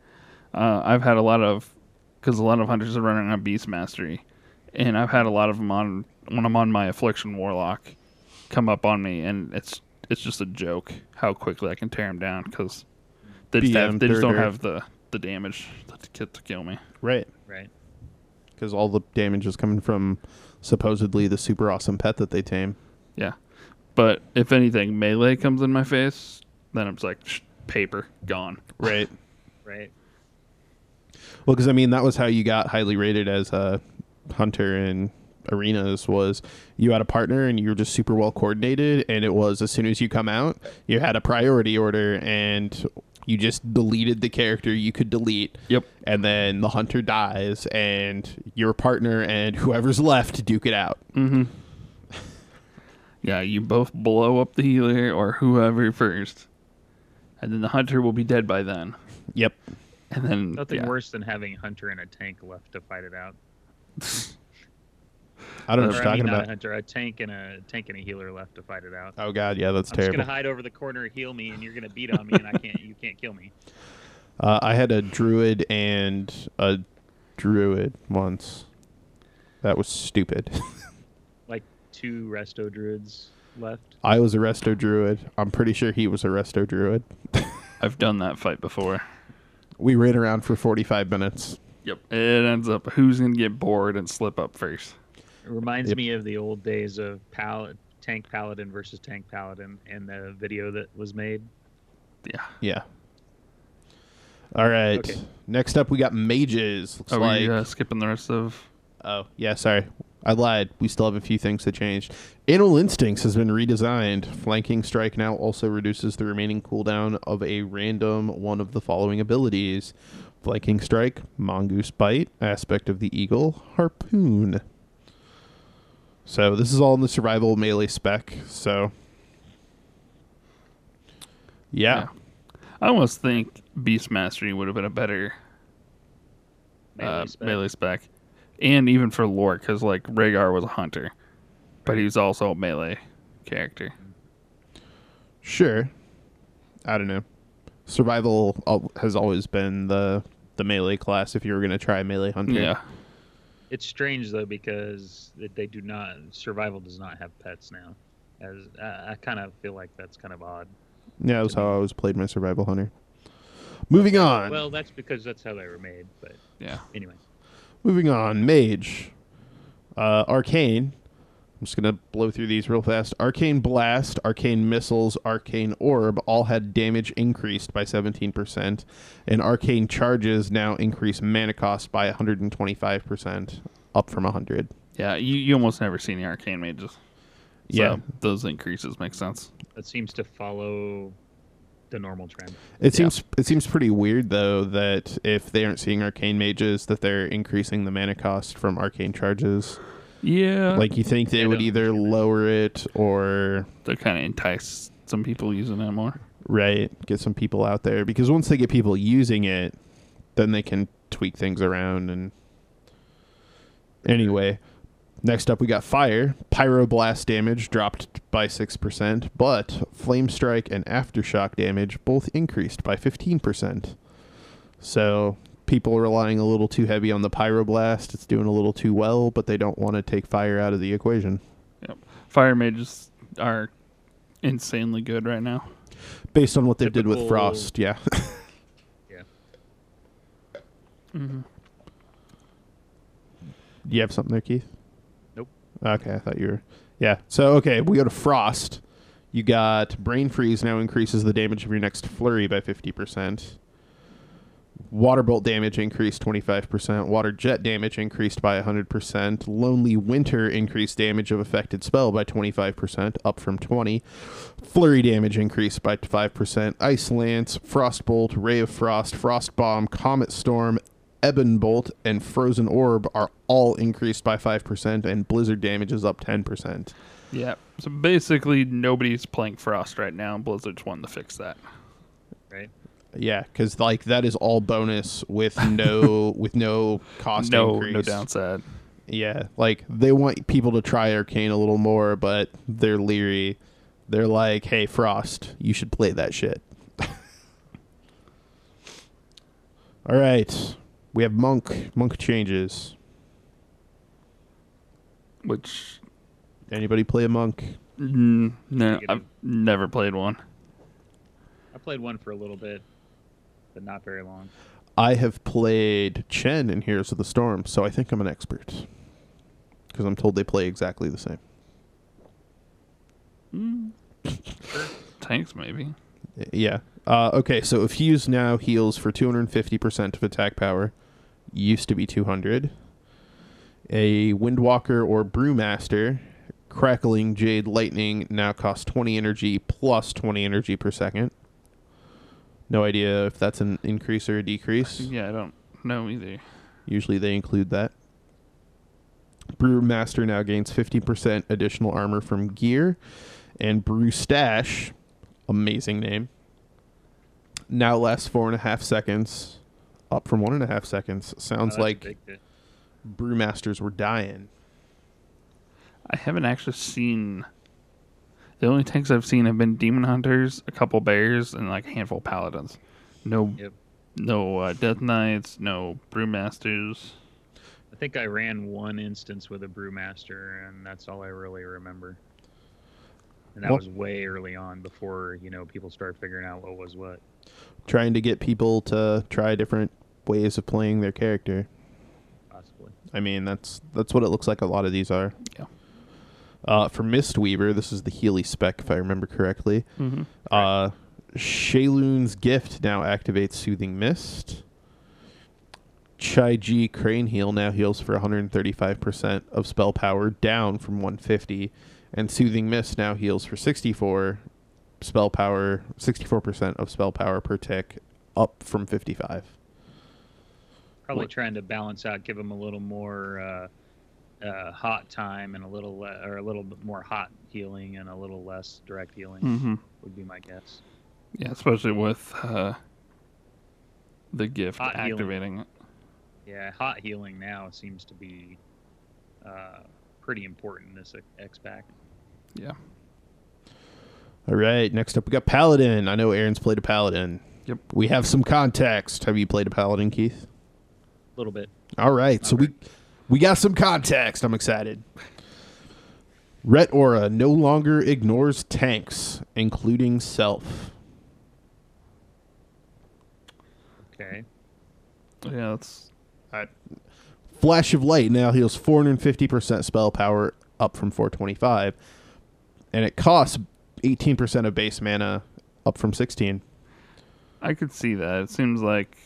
uh, I've had a lot of because a lot of hunters are running on Beast Mastery, and I've had a lot of them on when I'm on my Affliction Warlock come up on me, and it's it's just a joke how quickly I can tear them down because they just, have, they just don't have the the damage to, ki- to kill me. Right. Right. Because all the damage is coming from supposedly the super awesome pet that they tame. Yeah, but if anything, melee comes in my face, then I'm just like paper gone. Right. Right. Well, because I mean, that was how you got highly rated as a hunter in arenas. Was you had a partner and you were just super well coordinated, and it was as soon as you come out, you had a priority order, and you just deleted the character you could delete. Yep. And then the hunter dies, and your partner and whoever's left duke it out. Mm-hmm. *laughs* Yeah, you both blow up the healer or whoever first, and then the hunter will be dead by then. Yep. And then Nothing yeah. worse than having Hunter and a tank left to fight it out. *laughs* I don't know Or, what you're I talking mean, not a about. hunter, a tank and a tank and a healer left to fight it out. Oh god, yeah, that's I'm just terrible. gonna hide over the corner, heal me, and you're gonna beat on me, and I can't. You can't kill me. *laughs* Uh, I had a druid and a druid once. That was stupid. *laughs* Like two resto druids left. I was a resto druid. I'm pretty sure he was a resto druid. I've done that fight before. We ran around for 45 minutes. Yep. It ends up who's gonna get bored and slip up first. It reminds Yep. me of the old days of pal- tank paladin versus tank paladin and the video that was made. Yeah. Yeah. All right. Okay. Next up, we got mages. Looks Are like. we uh, skipping the rest of? Oh, yeah, sorry. I lied. We still have a few things to change. Animal Instincts has been redesigned. Flanking Strike now also reduces the remaining cooldown of a random one of the following abilities Flanking Strike, Mongoose Bite, Aspect of the Eagle, Harpoon. So this is all in the survival melee spec. So, yeah. I almost think Beast Mastery would have been a better Melee uh, spec. melee spec, and even for lore, because like Rexxar was a hunter, but he was also a melee character. Sure. I don't know. Survival al- has always been the the melee class if you were going to try melee hunter. Yeah. It's strange though because they do not. Survival does not have pets now. As I, I kind of feel like that's kind of odd. Yeah, that's how I always played my survival hunter. Moving on. Well, that's because that's how they were made. But Yeah. anyway, Moving on. Mage. Uh, Arcane. I'm just going to blow through these real fast. Arcane Blast, Arcane Missiles, Arcane Orb all had damage increased by 17%. And Arcane Charges now increase mana cost by 125%, up from 100. Yeah. You, you almost never see any arcane mages. So Yeah. Those increases make sense. It seems to follow the normal trend. It Yeah. seems it seems pretty weird though that if they aren't seeing arcane mages that they're increasing the mana cost from arcane charges. Yeah. Like you think they I would either lower it or to kind of entice some people using it more. right get some people out there because once they get people using it, then they can tweak things around and anyway. Next up, we got fire. Pyroblast damage dropped by 6%, but flame strike and aftershock damage both increased by 15%. So people are relying a little too heavy on the pyroblast. It's doing a little too well, but they don't want to take fire out of the equation. Yep. Fire mages are insanely good right now. Based on what they did with Frost, yeah. *laughs* Yeah. Mm-hmm. Do you have something there, Keith? Okay, I thought you were. Yeah. So okay, we go to Frost. You got Brain Freeze now increases the damage of your next flurry by fifty percent. Water Bolt damage increased twenty five percent. Water Jet damage increased by hundred percent. Lonely Winter increased damage of affected spell by twenty five percent, up from twenty. Flurry damage increased by five percent. Ice Lance, Frost Bolt, Ray of Frost, Frost Bomb, Comet Storm, Ebon Bolt and Frozen Orb are all increased by 5%, and Blizzard damage is up 10%. Yeah. So basically, nobody's playing Frost right now, and Blizzard's one to fix that. Right. Yeah, because like that is all bonus with *laughs* no with no cost no, increase. no downside. Yeah, like they want people to try Arcane a little more, but they're leery. They're like, "Hey, Frost, you should play that shit." *laughs* all right, we have Monk. Monk changes. Which Anybody play a Monk? Mm, no, I've never played one. I played one for a little bit, but not very long. I have played Chen in Heroes of the Storm, so I think I'm an expert. Because I'm told they play exactly the same. Mm. Tanks, maybe. Yeah. Uh, okay, so Effuse now heals for 250% of attack power. Used to be 200. A Windwalker or Brewmaster, Crackling Jade Lightning now costs 20 energy plus 20 energy per second. No idea if that's an increase or a decrease. Yeah, I don't know either. Usually they include that. Brewmaster now gains 50% additional armor from gear. And Brew-Stache, amazing name, now lasts four and a half seconds, up from one and a half seconds. Oh, Sounds that's a like. Brewmasters were dying. I haven't actually seen. The only tanks I've seen have been demon hunters, a couple bears, and like a handful of paladins. No, Yep. no uh, death knights, no brewmasters. I think I ran one instance with a brewmaster, and that's all I really remember. And that Well- was way early on, before you know people started figuring out what was what. Trying to get people to try different ways of playing their character. Possibly. I mean, that's that's what it looks like a lot of these are. Yeah. Uh, for Mistweaver, this is the Healy spec, if I remember correctly. Mm-hmm. Uh, Sheilun's gift now activates Soothing Mist. Chi-Ji Crane Heal now heals for 135% of spell power, down from 150. And Soothing Mist now heals for 64 spell power, 64% of spell power per tick, up from 55. Probably What- trying to balance out, give them a little more uh, uh, hot time and a little le- or a little bit more hot healing and a little less direct healing Mm-hmm. would be my guess. Yeah, especially with uh, the gift Hot healing. activating it. Yeah, hot healing now seems to be uh, pretty important in this X pack. Yeah. All right, next up we got Paladin. I know Aaron's played a Paladin. Yep. We have some context. Have you played a Paladin, Keith? A little bit. All right, so Not we we got some context. I'm excited. Ret Aura no longer ignores tanks, including self. Okay. Yeah, that's Flash of Light now heals 450% spell power, up from 425, and it costs 18% of base mana, up from 16. I could see that. It seems like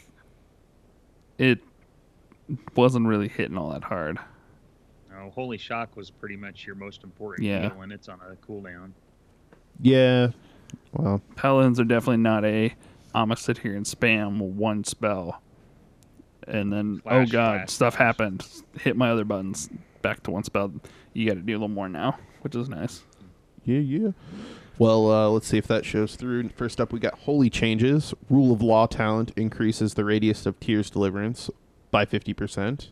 it wasn't really hitting all that hard. No, Holy Shock was pretty much your most important Yeah. heal, and it's on a cooldown. Yeah, well, Paladins are definitely not a. I'm gonna sit here and spam one spell, and then oh Flash, oh god, flash, stuff flash. happened. Hit my other buttons. Back to one spell. You got to do a little more now, which is nice. Yeah, yeah. Well, uh, let's see if that shows through. First up, we got Holy Changes. Rule of Law talent increases the radius of Tyr's Deliverance by 50%.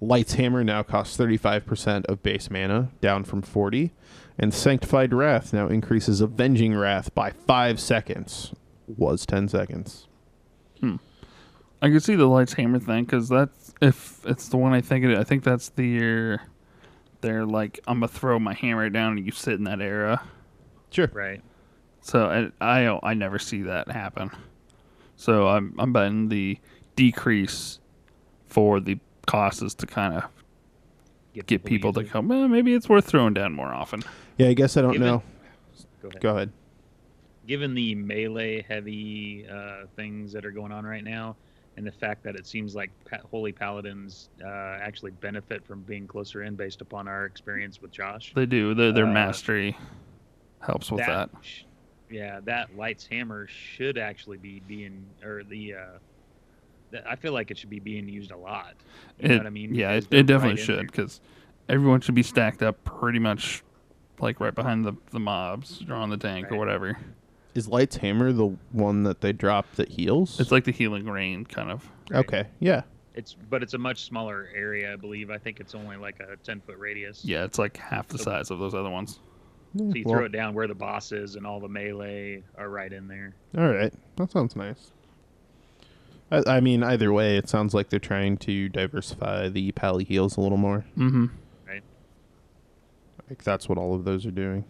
Light's Hammer now costs 35% of base mana, down from 40. And Sanctified Wrath now increases Avenging Wrath by 5 seconds. Was 10 seconds. Hmm. I can see the lights hammer thing because that's if it's the one I think it. I think that's the they're like I'm gonna throw my hammer down and you sit in that era. Sure. Right. So I I, I never see that happen. So I'm I'm betting the decrease for the cost is to kind of get people to come. Eh, maybe it's worth throwing down more often. Yeah, I guess I don't Given- know. Go ahead. Go ahead. Given the melee heavy uh, things that are going on right now, and the fact that it seems like pa- holy paladins uh, actually benefit from being closer in, based upon our experience with Josh. They do. Their their Uh, mastery helps with that. sh- Yeah, that light's hammer should actually be being, or the. Uh, that, I feel like it should be being used a lot. You know what I mean? Yeah, it, it definitely right should because everyone should be stacked up pretty much like right behind the, the mobs or on the tank or whatever. Is Light's Hammer the one that they drop that heals? It's like the healing rain kind of. Right. Okay, yeah. It's but it's a much smaller area, I believe. I think it's only like a ten foot radius. Yeah, it's like half the So- size of those other ones. Yeah, So you well, throw it down where the boss is, and all the melee are right in there. All right, that sounds nice. I, I mean, either way, it sounds like they're trying to diversify the pally heals a little more. Mm-hmm. Right. Like that's what all of those are doing.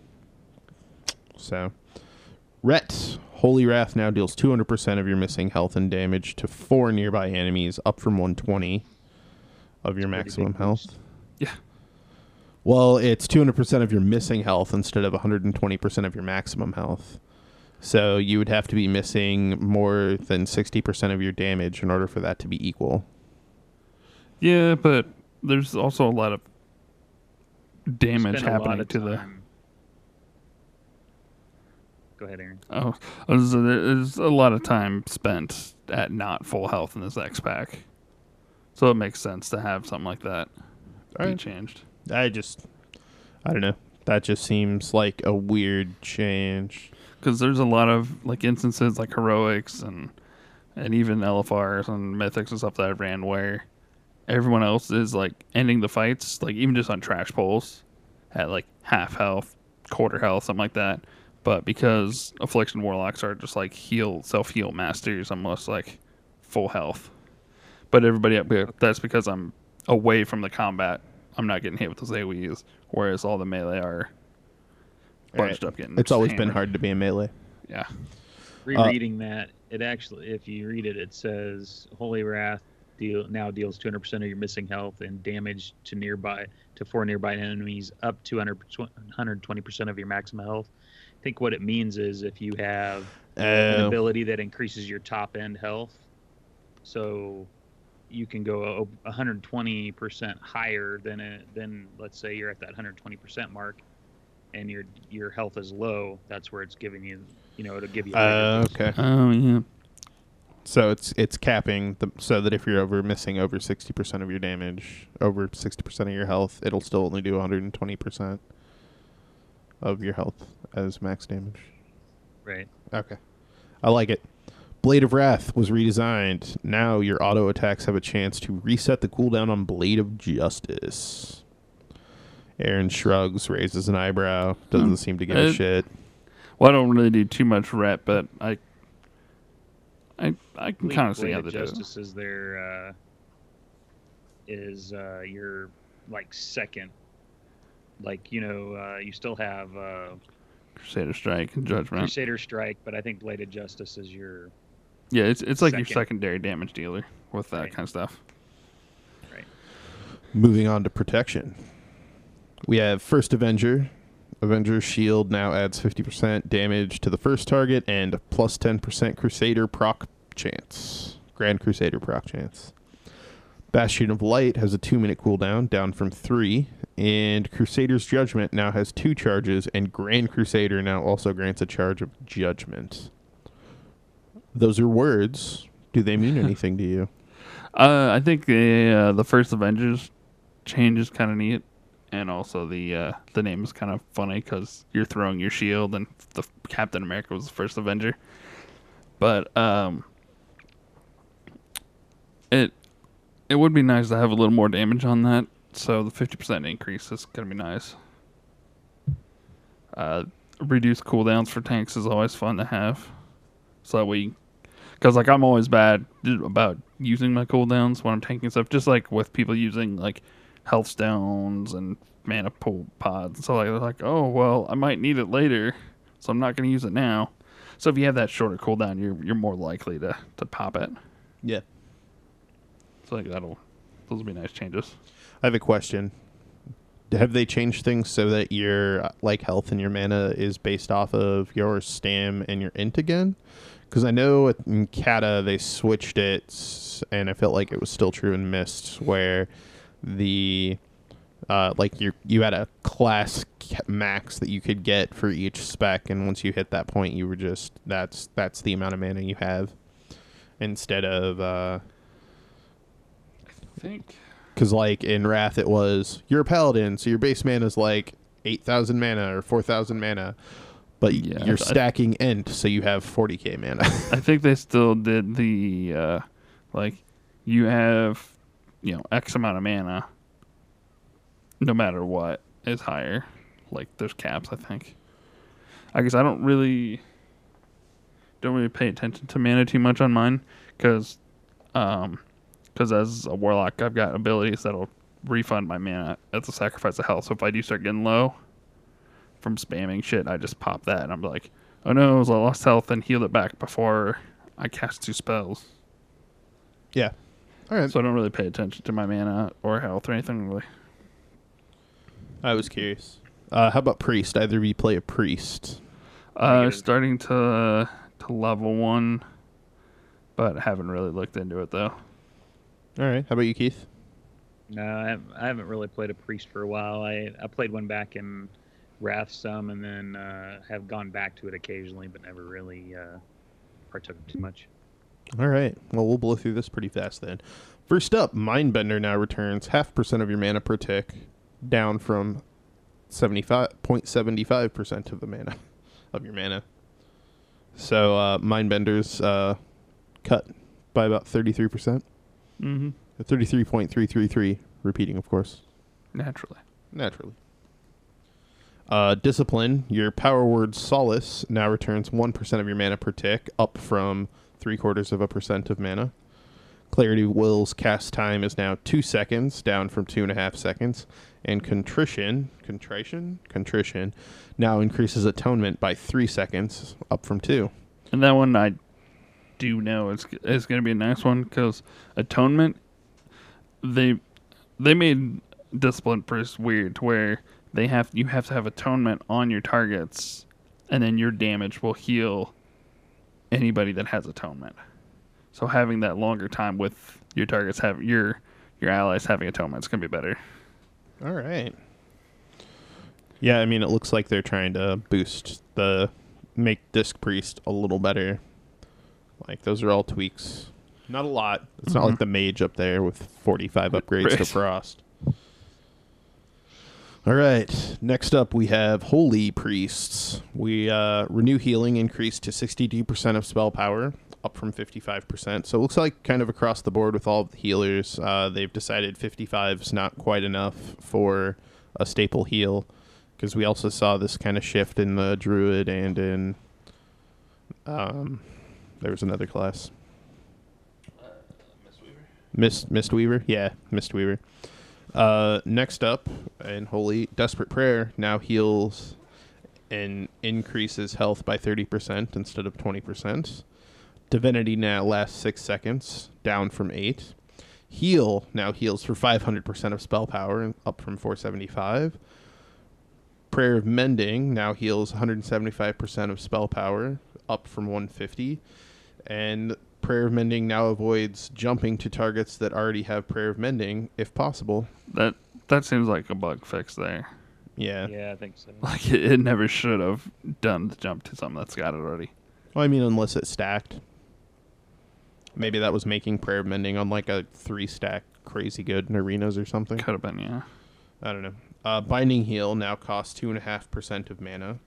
So, Ret Holy Wrath now deals 200% of your missing health and damage to four nearby enemies, up from 120 of your maximum health. Yeah. Well, it's 200% of your missing health instead of 120% of your maximum health. So you would have to be missing more than 60% of your damage in order for that to be equal. Yeah, but there's also a lot of damage Spend a lot happening of to the. Time- Go ahead, Aaron. Oh, there's a, lot of time spent at not full health in this X pack, so it makes sense to have something like that be Alright. changed. I just, I don't know. That just seems like a weird change. Because there's a lot of like instances like heroics and and even LFRs and mythics and stuff that I've ran where everyone else is like ending the fights, like even just on trash pulls at like half health, quarter health, something like that. But because affliction warlocks are just like heal self heal masters, I'm most like full health. But everybody up here, that's because I'm away from the combat. I'm not getting hit with those AoEs, whereas all the melee are bunched up getting. It's always been hard to be a melee. Yeah. Rereading uh, that, it actually, if you read it, it says Holy Wrath deal now deals 200% of your missing health and damage to nearby to four nearby enemies up to 120% of your maximum health think what it means is if you have uh, an oh. ability that increases your top end health, so you can go 120% higher than a, than let's say you're at that 120% mark, and your your health is low. That's where it's giving you, you know, it'll give you. Uh, okay. Oh yeah. So it's it's capping the, so that if you're over missing over 60% of your damage, over 60% of your health, it'll still only do 120% of your health as max damage. Right. Okay, I like it. Blade of Wrath was redesigned. Now your auto attacks have a chance to reset the cooldown on Blade of Justice. Aaron shrugs, raises an eyebrow, doesn't Hmm. seem to give a Uh, shit. Well, I don't really do too much rep, but I, I, I can kind of see how the they do. Justice is their uh, is uh, your like second. Like you know, uh, you still have uh, Crusader Strike and Judgment. Crusader Strike, but I think Blade of Justice is your Yeah, it's it's like your secondary damage dealer with that Right. kind of stuff. Right. Moving on to protection. We have First Avenger. Avenger Shield now adds 50% damage to the first target and a plus 10% Crusader proc chance. Grand Crusader proc chance. Bastion of Light has a two minute cooldown, down from three. And Crusader's Judgment now has two charges, and Grand Crusader now also grants a charge of Judgment. Those are words. Do they mean *laughs* anything to you? Uh, I think the uh, the first Avengers change is kind of neat, and also the uh, the name is kind of funny because you're throwing your shield, and the Captain America was the first Avenger. But um, it it would be nice to have a little more damage on that. So the fifty percent increase is gonna be nice. Uh, reduced cooldowns for tanks is always fun to have. So that we because like I'm always bad about using my cooldowns when I'm tanking stuff. Just like with people using like health stones and mana pods. So like they're like, oh well, I might need it later, so I'm not going to use it now. So if you have that shorter cooldown, you're you're more likely to to pop it. Yeah. So like that'll those will be nice changes. I have a question. Have they changed things so that your like health and your mana is based off of your stam and your int again? Because I know in Kata they switched it, and I felt like it was still true in Mist, where the uh, like you you had a class max that you could get for each spec, and once you hit that point, you were just that's that's the amount of mana you have, instead of. Uh, I think because, like, in Wrath, it was you're a paladin, so your base mana is like 8,000 mana or 4,000 mana, but Yeah, you're I- stacking Int, so you have 40k mana. *laughs* I think they still did the uh, like you have you know X amount of mana, no matter what is higher. Like there's caps. I think. I guess I don't really don't really pay attention to mana too much on mine because um because as a warlock I've got abilities that'll refund my mana at the sacrifice of health. So if I do start getting low. from spamming shit, I just pop that and I'm like, oh no, I lost health and heal it back before I cast two spells. Yeah. All right. So I don't really pay attention to my mana or health or anything really. I was curious. Uh, how about priest? Either of you play a priest? Uh, Negative. starting to to level one, but haven't really looked into it though. All right. How about you, Keith? No, I haven't, I haven't really played a priest for a while. I I played one back in Wrath some, and then uh, have gone back to it occasionally, but never really uh, partook too much. All right. Well, we'll blow through this pretty fast then. First up, Mindbender now returns half percent of your mana per tick, down from seventy five point seventy five percent of the mana *laughs* of your mana. So uh, Mindbender's uh, cut by about thirty three percent, Mm-hmm. thirty three point three three three. Repeating, of course. Naturally. Naturally. Uh, discipline, your power word solace now returns 1% of your mana per tick, up from 3 quarters of a percent of mana. Clarity Will's cast time is now 2 seconds, down from 2.5 seconds. And contrition, contrition, contrition, now increases atonement by 3 seconds, up from 2. And that one I do know it's is going to be a nice one because atonement. They they made discipline Priest weird where they have you have to have atonement on your targets, and then your damage will heal anybody that has atonement. So having that longer time with your targets have your your allies having atonement is going to be better. All right. Yeah, I mean, it looks like they're trying to boost the make Disc Priest a little better. Like those are all tweaks. Not a lot. It's not like Mhm. the mage up there with 45 *laughs* upgrades to frost. All right. Next up, we have Holy Priests. We uh, renew healing increased to 62% of spell power, up from 55%. So it looks like kind of across the board with all the healers, uh, they've decided 55 is not quite enough for a staple heal. Because we also saw this kind of shift in the druid and in um, there was another class. Mist Mistweaver, yeah, Mistweaver. Uh, next up, in Holy Desperate Prayer now heals and increases health by thirty percent instead of twenty percent. Divinity now lasts six seconds, down from eight. Heal now heals for five hundred percent of spell power, up from four seventy five. Prayer of Mending now heals 175% of spell power, up from 150. And Prayer of Mending now avoids jumping to targets that already have Prayer of Mending, if possible. That that seems like a bug fix there. Yeah. Yeah, I think so. Like it, it never should have done the jump to something that's got it already. Well, I mean, unless it's stacked. Maybe that was making Prayer of Mending on like a three stack crazy good in arenas or something. Could have been, yeah. I don't know. Uh, Binding Heal now costs 2.5% of mana,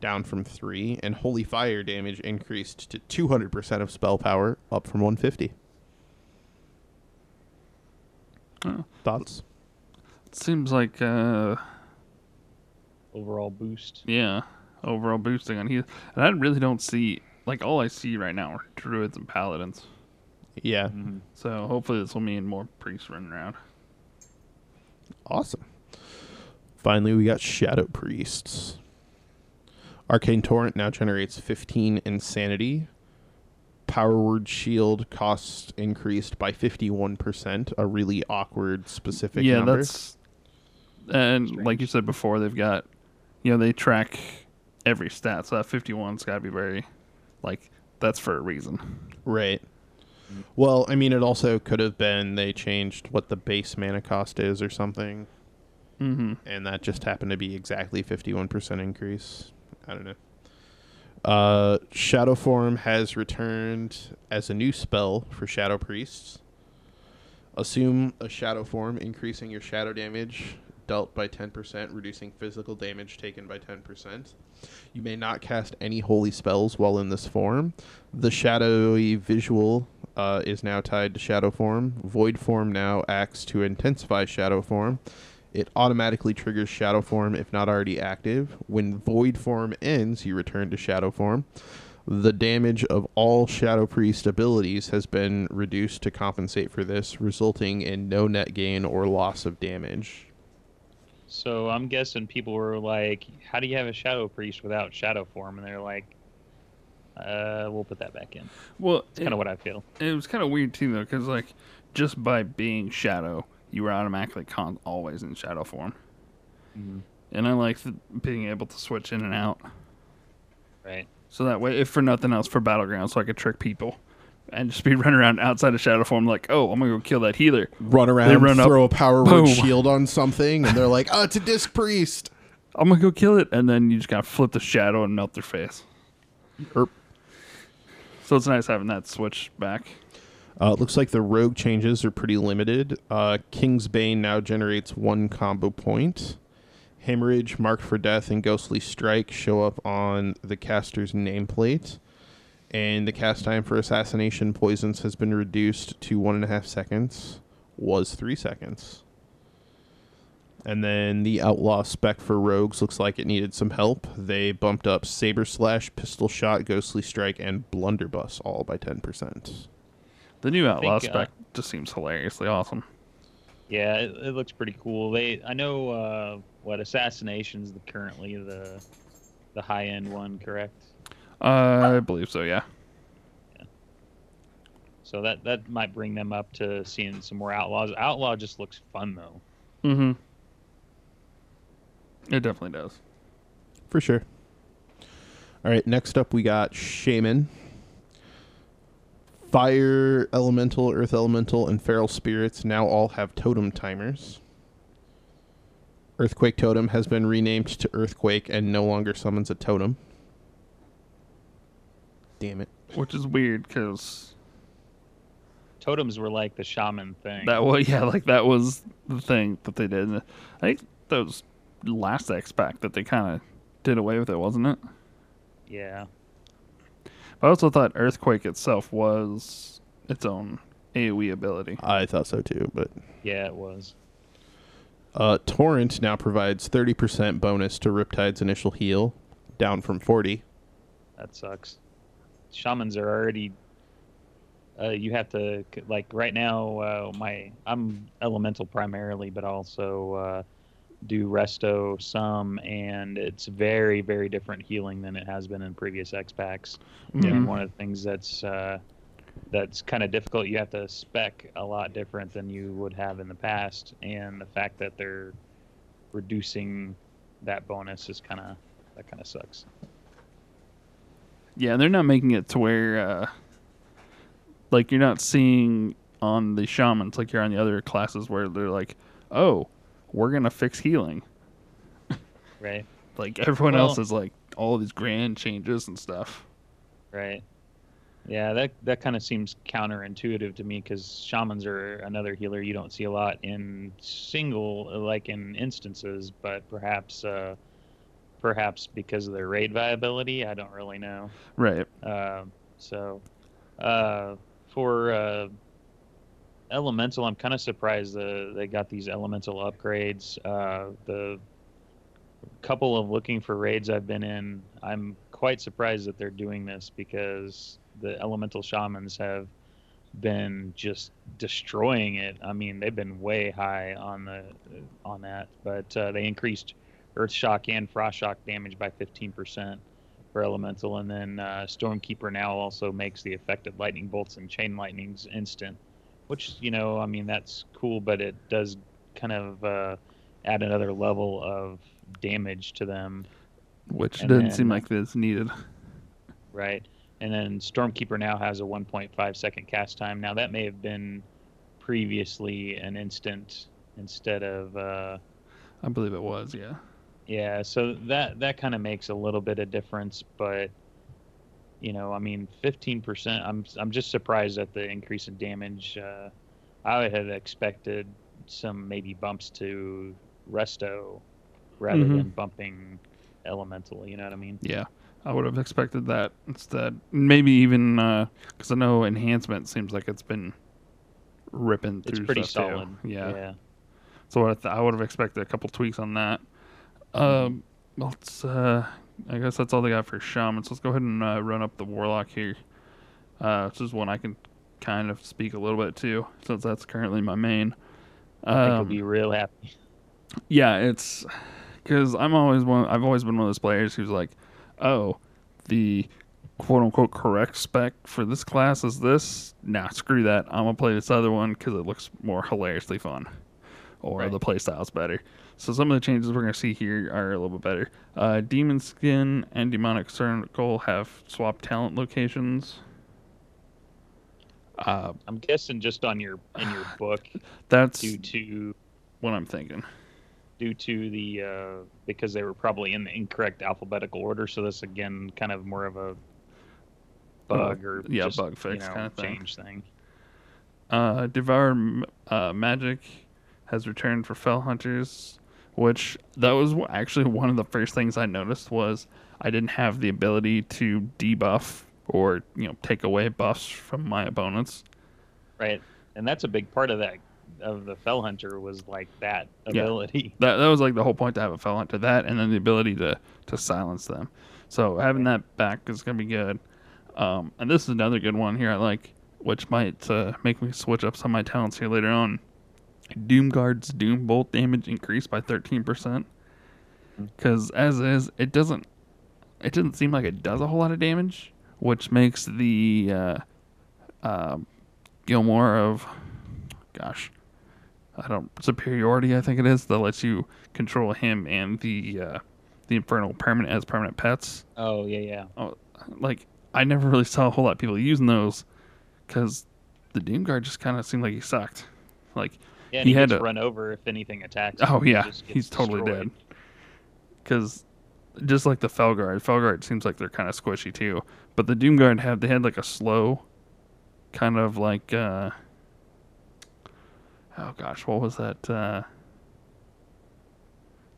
down from 3. And Holy Fire damage increased to 200% of spell power, up from 150. Oh. Thoughts? Seems like uh Overall boost. yeah, overall boosting on heal. And I really don't see like all I see right now are druids and paladins. Yeah. Mm-hmm. So hopefully this will mean more priests running around. Awesome. Finally, we got Shadow Priests. Arcane Torrent now generates 15 Insanity. Power Word Shield costs increased by 51%, a really awkward specific yeah, number. that's and like you said before, they've got you know they track every stat, so that fifty one's got to be very like that's for a reason. Right. Well, I mean, it also could have been they changed what the base mana cost is or something, Mm-hmm. and that just happened to be exactly 51% increase. I don't know. Uh, Shadow Form has returned as a new spell for Shadow Priests. Assume a Shadow Form, increasing your shadow damage dealt by 10%, reducing physical damage taken by 10%. You may not cast any holy spells while in this form. The shadowy visual uh, is now tied to shadow form. Void form now acts to intensify shadow form. It automatically triggers shadow form if not already active. When void form ends, you return to shadow form. The damage of all Shadow Priest abilities has been reduced to compensate for this, resulting in no net gain or loss of damage. So I'm guessing people were like, "How do you have a shadow priest without shadow form?" And they're like, "Uh, we'll put that back in." Well, It's kind of what I feel. it was kind of weird too, though, because like just by being shadow, you were automatically con- always in shadow form, Mhm. and I like being able to switch in and out. Right. So that way, if for nothing else, for battleground, so I could trick people and just be *laughs* running around outside of shadow form, like, oh, I'm gonna go kill that healer. Run around, run up, throw a power boom. word shield on *laughs* something, and they're like, "Oh, it's a disc priest." I'm gonna go kill it, and then you just gotta flip the shadow and melt their face. Erp. So it's nice having that switch back. Uh, it looks like the rogue changes are pretty limited. Uh, Kingsbane now generates one combo point. Hemorrhage, Marked for Death, and Ghostly Strike show up on the caster's nameplate. And the cast time for Assassination Poisons has been reduced to one and a half seconds, was three seconds. And then the Outlaw spec for Rogues looks like it needed some help. They bumped up Saber Slash, Pistol Shot, Ghostly Strike, and Blunderbuss all by 10%. The new outlaw think, uh, spec just seems hilariously awesome. Yeah, it, it looks pretty cool. They, I know, uh, what assassinations the currently the the high end one, correct? Uh, I believe so. Yeah. So that that might bring them up to seeing some more outlaws. Outlaw just looks fun though. Mm-hmm. It definitely does. For sure. All right, next up we got Shaman. Fire Elemental, Earth Elemental, and Feral Spirits now all have totem timers. Earthquake Totem has been renamed to Earthquake and no longer summons a totem. Damn it. Which is weird because Totems were like the shaman thing. that was *laughs* yeah, like that was the thing that they did. I think that was last X pack that they kind of did away with it, wasn't it? yeah. I also thought Earthquake itself was its own AoE ability. I thought so too, but Yeah, it was. uh, Torrent now provides 30% bonus to Riptide's initial heal, down from 40. That sucks. Shamans are already. Uh, you have to like right now. Uh, my I'm elemental primarily, but also uh, do resto some, and it's very very different healing than it has been in previous X packs. Mhm. And one of the things that's uh, that's kind of difficult, you have to spec a lot different than you would have in the past, and the fact that they're reducing that bonus is kind of that kind of sucks. Yeah, they're not making it to where uh like you're not seeing on the shamans like you're on the other classes where they're like, "Oh, we're going to fix healing." Right. *laughs* Like everyone Well- else is like all these grand changes and stuff. Right. Yeah, that that kind of seems counterintuitive to me because shamans are another healer you don't see a lot in single, like in instances, but perhaps, uh, perhaps because of their raid viability, I don't really know. Right. Um, so, uh, for uh, elemental, I'm kind of surprised they got these elemental upgrades. Uh, the couple of looking for raids I've been in, I'm quite surprised that they're doing this because the elemental shamans have been just destroying it. I mean, they've been way high on the on that, but uh, they increased earth shock and frost shock damage by 15% for elemental, and then uh, stormkeeper now also makes the affected lightning bolts and chain lightnings instant, which you know, I mean, that's cool, but it does kind of uh, add another level of damage to them Which And didn't then- seem like this needed. right? And then Stormkeeper now has a 1.5 second cast time. Now that may have been previously an instant instead of uh, I believe it was, yeah. yeah. So that that kind of makes a little bit of difference, but you know, I mean, 15%. I'm I'm just surprised at the increase in damage. Uh, I had expected some maybe bumps to Resto rather Mhm. than bumping Elemental. You know what I mean? Yeah. I would have expected that instead. Maybe even because I know enhancement seems like it's been ripping through It's pretty stuff too. Yeah. yeah. So I, th- I would have expected a couple tweaks on that. Um, let's. Uh, I guess that's all they got for shamans. Let's go ahead and uh, run up the warlock here. Uh, this is one I can kind of speak a little bit to, since that's currently my main. I think Um, he'll be real happy. Yeah, it's because I'm always one. I've always been one of those players who's like, oh, the quote unquote correct spec for this class is this. Nah, screw that. I'm gonna play this other one because it looks more hilariously fun, or Right. the playstyle's better. So some of the changes we're gonna see here are a little bit better. Uh, Demon Skin and Demonic Circle have swapped talent locations. Uh, I'm guessing just on your in your *sighs* book that's due to what I'm thinking. due to the uh, because they were probably in the incorrect alphabetical order. So this again kind of more of a bug or yeah, just, bug fix you know, kinda thing. change thing. Uh, Devour uh, Magic has returned for Felhunters, which that was actually one of the first things I noticed was I didn't have the ability to debuff or you know take away buffs from my opponents. Right, and that's a big part of that of the Felhunter was like that ability. Yeah. *laughs* That that was like the whole point to have a Felhunter that, and then the ability to to silence them. So having that back is gonna be good. Um, and this is another good one here I like, which might uh, make me switch up some of my talents here later on. Doomguard's Doom Bolt damage increased by thirteen percent. Because as is, it doesn't it doesn't seem like it does a whole lot of damage, which makes the uh, uh, Gilmore of gosh, I don't superiority. I think it is that lets you control him and the uh, the infernal permanent as permanent pets. Oh yeah, yeah. Oh, like I never really saw a whole lot of people using those because the Doomguard just kind of seemed like he sucked. Like Yeah, and He he, had to- run over if anything attacks. Oh him. He yeah, gets he's totally destroyed. dead. Because just like the Felguard, Felguard seems like they're kind of squishy too. But the Doomguard had they had like a slow, kind of like uh, oh gosh, what was that? Uh,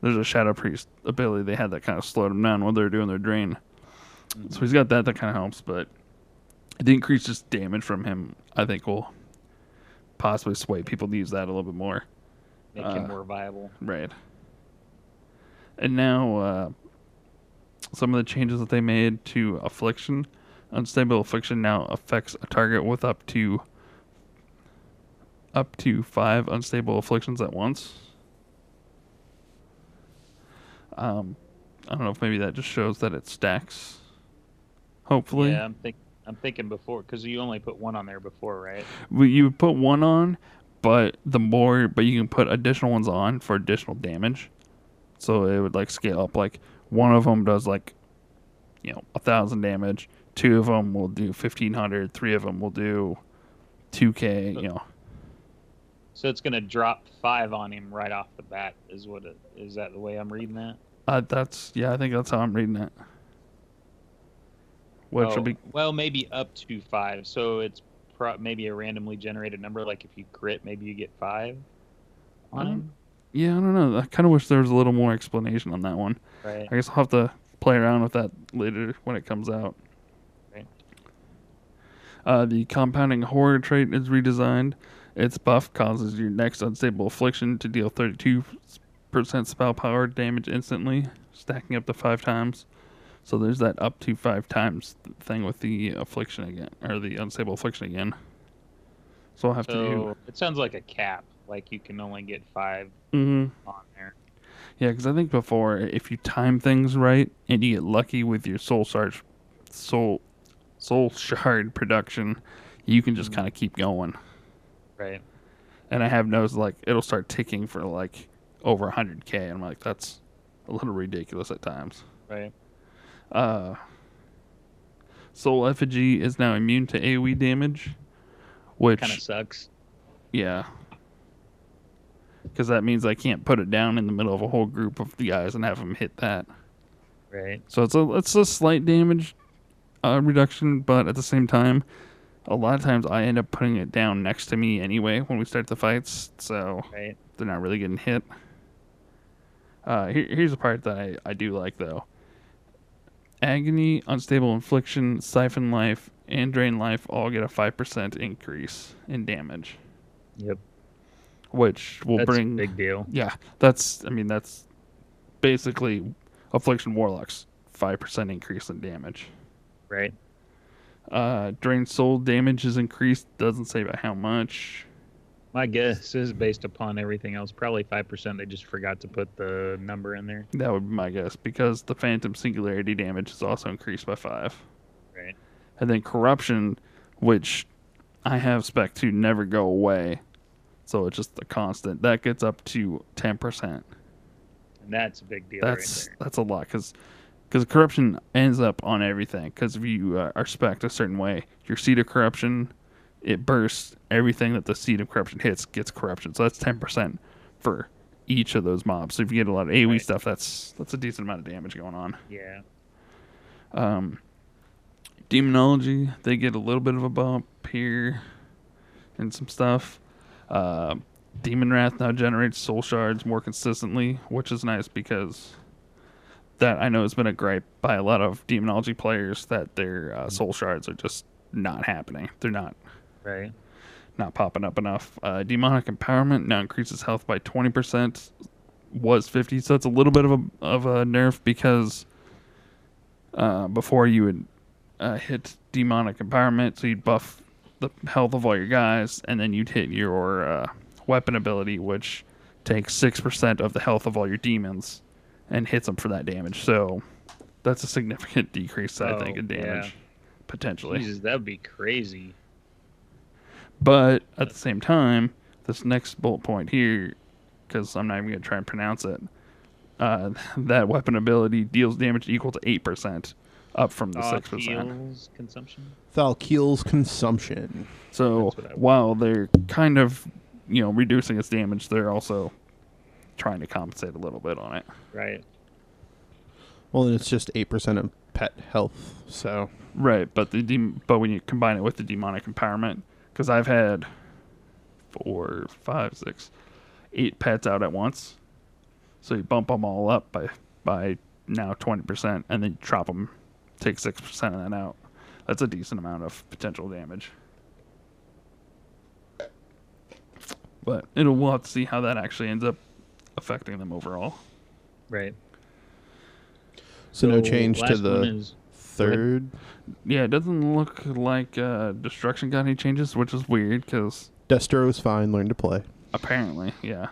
there's a Shadow Priest ability they had that kind of slowed them down while they were doing their drain. So he's got that that kind of helps, but the increased just damage from him, I think, will possibly sway people to use that a little bit more. Make Uh, him more viable. Right. And now, uh, some of the changes that they made to Affliction. Unstable Affliction now affects a target with up to up to five unstable afflictions at once. Um, I don't know if maybe that just shows that it stacks. Hopefully, Yeah, I'm think I'm thinking before because you only put one on there before, right? Well, you put one on, but the more, but you can put additional ones on for additional damage. So it would like scale up. Like one of them does like, you know, a thousand damage. Two of them will do fifteen hundred. Three of them will do two k. You know, So it's gonna drop five on him right off the bat. Is what it is that the way I'm reading that? uh, that's yeah. I think that's how I'm reading it. Which Oh, will be well, maybe up to five. So it's pro- maybe a randomly generated number. Like if you crit, maybe you get five on him. yeah. I don't know. I kind of wish there was a little more explanation on that one. Right. I guess I'll have to play around with that later when it comes out. Right. Uh, the compounding horror trait is redesigned. Its buff causes your next unstable affliction to deal 32% spell power damage instantly, stacking up to five times. So there's that up to five times thing with the affliction again, or the unstable affliction again. So I'll have to do. So it sounds like a cap. Like you can only get five hmm on there. Yeah, because I think before, if you time things right and you get lucky with your soul shard, soul, soul shard production, you can just Mhm. kind of keep going. Right. And I have noticed like it'll start ticking for like over 100k, and I'm like, that's a little ridiculous at times. Right. Uh, soul effigy is now immune to AOE damage, which Kind of sucks. yeah. Because that means I can't put it down in the middle of a whole group of the guys and have them hit that. Right. So it's a it's a slight damage uh, reduction, but at the same time, a lot of times I end up putting it down next to me anyway when we start the fights, so Right. they're not really getting hit. Uh, here, here's the part that I, I do like though. Agony, unstable infliction, siphon life, and drain life all get a five percent increase in damage, Yep. which will That's bring a big deal. yeah, that's I mean that's basically affliction warlocks five percent increase in damage. Right. Uh, drain soul damage is increased. Doesn't say by how much. My guess is based upon everything else, probably five percent. They just forgot to put the number in there. That would be my guess because the Phantom Singularity damage is also increased by five. Right. And then Corruption, which I have spec to never go away, so it's just a constant. That gets up to ten percent. And that's a big deal That's right that's a lot because because corruption ends up on everything. Because if you uh, are spec a certain way, your seed of corruption, it bursts everything that the seed of corruption hits gets corruption. So that's ten percent for each of those mobs. So if you get a lot of AOE Right. stuff, that's that's a decent amount of damage going on. Yeah. Um, demonology, they get a little bit of a bump here and some stuff. Uh, Demonwrath now generates soul shards more consistently, which is nice because that I know has been a gripe by a lot of demonology players that their uh, soul shards are just not happening. They're not Right. not popping up enough. Uh, demonic empowerment now increases health by twenty percent. Was fifty, so it's a little bit of a of a nerf because uh, before you would uh, hit demonic empowerment, so you'd buff the health of all your guys, and then you'd hit your uh, weapon ability, which takes six percent of the health of all your demons, and hits them for that damage. So that's a significant decrease, I think, Oh, in damage yeah. potentially. Jesus, that would be crazy. But at the same time, this next bullet point here, because I'm not even going to try and pronounce it, uh, *laughs* that weapon ability deals damage equal to 8%, up from the Uh, 6%. heals consumption. Thal'kiel's consumption. So That's while they're kind of, you know, reducing its damage, they're also trying to compensate a little bit on it. Right. Well, and it's just eight percent of pet health. So Right, but the dem- but when you combine it with the demonic empowerment, because I've had four, five, six, eight pets out at once, so you bump them all up by by now twenty percent, and then you drop them, take six percent of that out. That's a decent amount of potential damage. But it'll we'll have to see how that actually ends up affecting them overall. Right. so, no change to the is- third. Yeah, it doesn't look like uh, destruction got any changes, which is weird because Destro is fine. Learn to play. apparently, yeah.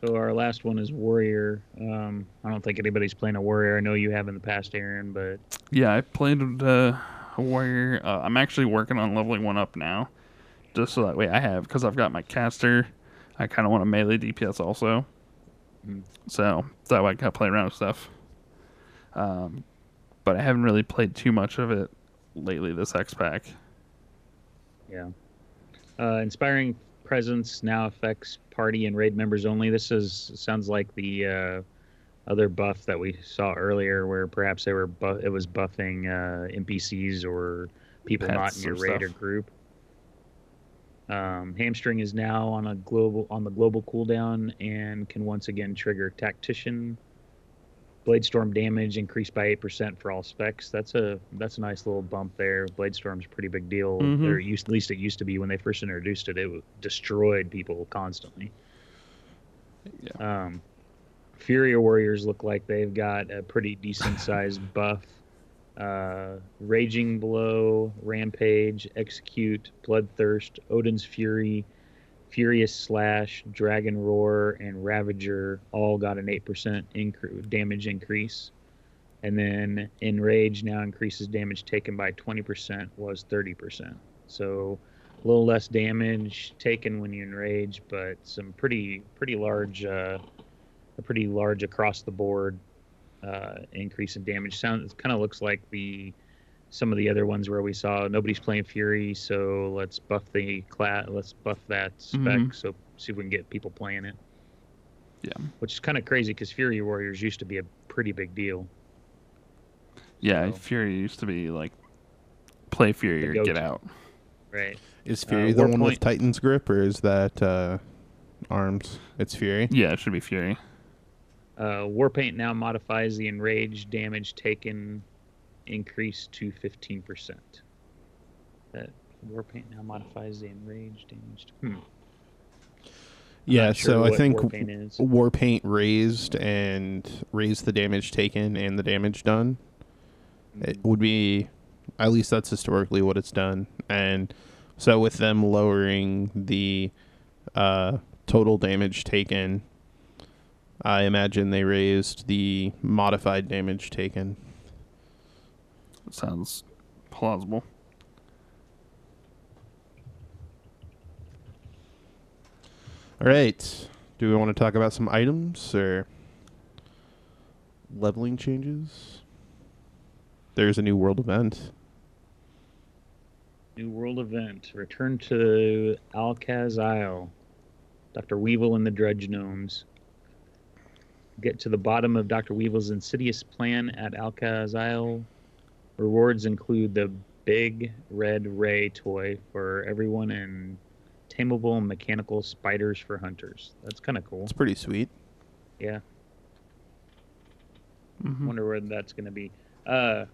So our last one is warrior. Um, I don't think anybody's playing a warrior. I know you have in the past, Aaron, but Yeah, I played uh, a warrior. Uh, I'm actually working on leveling one up now, just so that way I have because I've got my caster. I kind of want a melee DPS also, Mm. so that way I can play around with stuff. Um, but I haven't really played too much of it lately. This X pack. yeah. Uh, inspiring presence now affects party and raid members only. This is sounds like the uh, other buff that we saw earlier, where perhaps they were bu- it was buffing uh, NPCs or people not in your raid or group. Um, hamstring is now on a global on the global cooldown and can once again trigger tactician. Blade storm damage increased by eight percent for all specs. That's a that's a nice little bump there. Blade storm's a pretty big deal. Mhm. Or used, at least it used to be when they first introduced it. It destroyed people constantly. Um, Fury Warriors look like they've got a pretty decent *laughs* sized buff. Uh, Raging Blow, Rampage, Execute, Bloodthirst, Odyn's Fury, Furious Slash, Dragon Roar, and Ravager all got an 8% incre- damage increase. And then Enrage now increases damage taken by 20%, was 30%. So a little less damage taken when you enrage, but some pretty pretty large, uh, a pretty large across the board uh, increase in damage. Sounds kind of looks like the some of the other ones where we saw nobody's playing Fury, so let's buff the class, let's buff that spec, Mhm. so see if we can get people playing it. Yeah. Which is kind of crazy because Fury Warriors used to be a pretty big deal. Yeah, So- Fury used to be like play Fury or get out. Right. Is Uh, Fury the one Warpaint- with Titan's grip, or is that uh, Arms? It's Fury. Yeah, it should be Fury. Uh, Warpaint now modifies the enraged damage taken increase to 15%. That Warpaint now modifies the enraged damage. Hmm. Yeah, sure so I think Warpaint. Warpaint raised and raised the damage taken and the damage done. It would be, at least that's historically what it's done. And So with them lowering the uh, total damage taken, I imagine they raised the modified damage taken. Sounds plausible. All right. Do we want to talk about some items or leveling changes? There's a new world event. New world event. Return to Alcaz Isle. Dr. Weevil and the Dredge Gnomes. Get to the bottom of Dr. Weevil's insidious plan at Alcaz Isle. Rewards include the big red ray toy for everyone and tameable mechanical spiders for hunters. That's kind of cool. It's pretty sweet. Yeah. Mhm. wonder where that's going to be. Uh,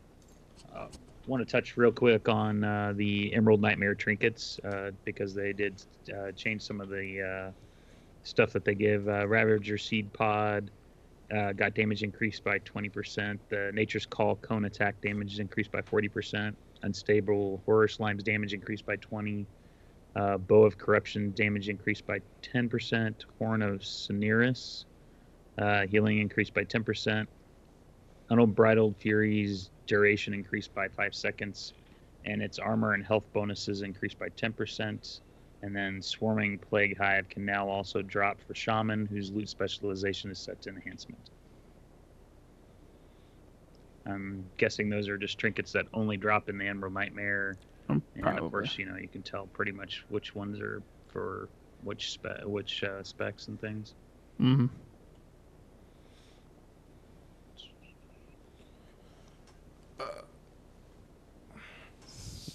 uh, want to touch real quick on uh, the Emerald Nightmare trinkets uh, because they did uh, change some of the uh, stuff that they give. Uh, Ravaged Seed Pod uh, got damage increased by 20%. The Nature's Call Cone attack damage is increased by 40%. Unstable Horror Slime's damage increased by 20. Uh, Bough of Corruption damage increased by 10%. Horn of Cineris uh, healing increased by 10%. Unbridled Fury's duration increased by 5 seconds, and its armor and health bonuses increased by 10%. And then Swarming Plague Hive can now also drop for Shaman, whose loot specialization is set to enhancement. I'm guessing those are just trinkets that only drop in the Emerald Nightmare. Um, And Probably. of course, you know, you can tell pretty much which ones are for which spe- which uh, specs and things. hmm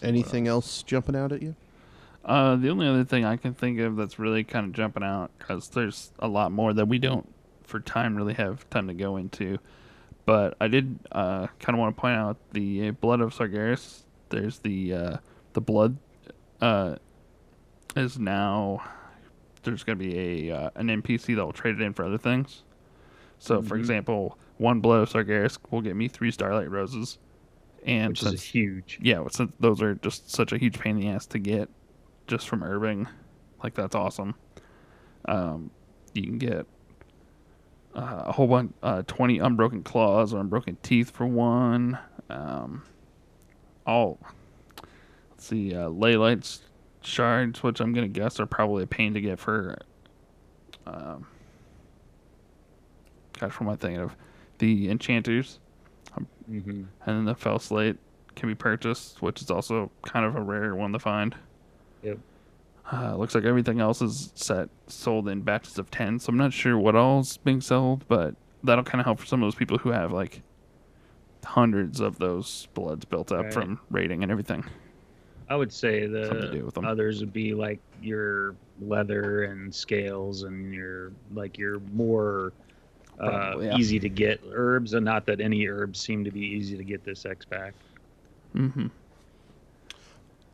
Anything else jumping out at you? Uh, the only other thing I can think of that's really kind of jumping out because there's a lot more that we don't, for time, really have time to go into. But I did uh, kind of want to point out the blood of Sargeras. There's the uh, the blood uh, is now there's going to be a uh, an NPC that will trade it in for other things. So, for Mhm. example, one blood of Sargeras will get me three Starlight Roses, and which since is huge. yeah, since those are just such a huge pain in the ass to get just from Irving, like that's awesome. Um, you can get uh, a whole bunch, uh, twenty unbroken claws or unbroken teeth for one. Um, all let's see, uh, ley lights shards, which I'm gonna guess are probably a pain to get for. Um, gosh, what am I thinking of? The enchanters hmm and then the felslate can be purchased, which is also kind of a rare one to find. Yep. Uh, looks like everything else is set sold in batches of ten, so I'm not sure what all's being sold, but that'll kind of help for some of those people who have like hundreds of those bloods built up Right. from raiding and everything. I would say the do with 'em. others would be like your leather and scales and your like your more uh, Probably, yeah. easy to get herbs, and not that any herbs seem to be easy to get this X pack. Mm-hmm.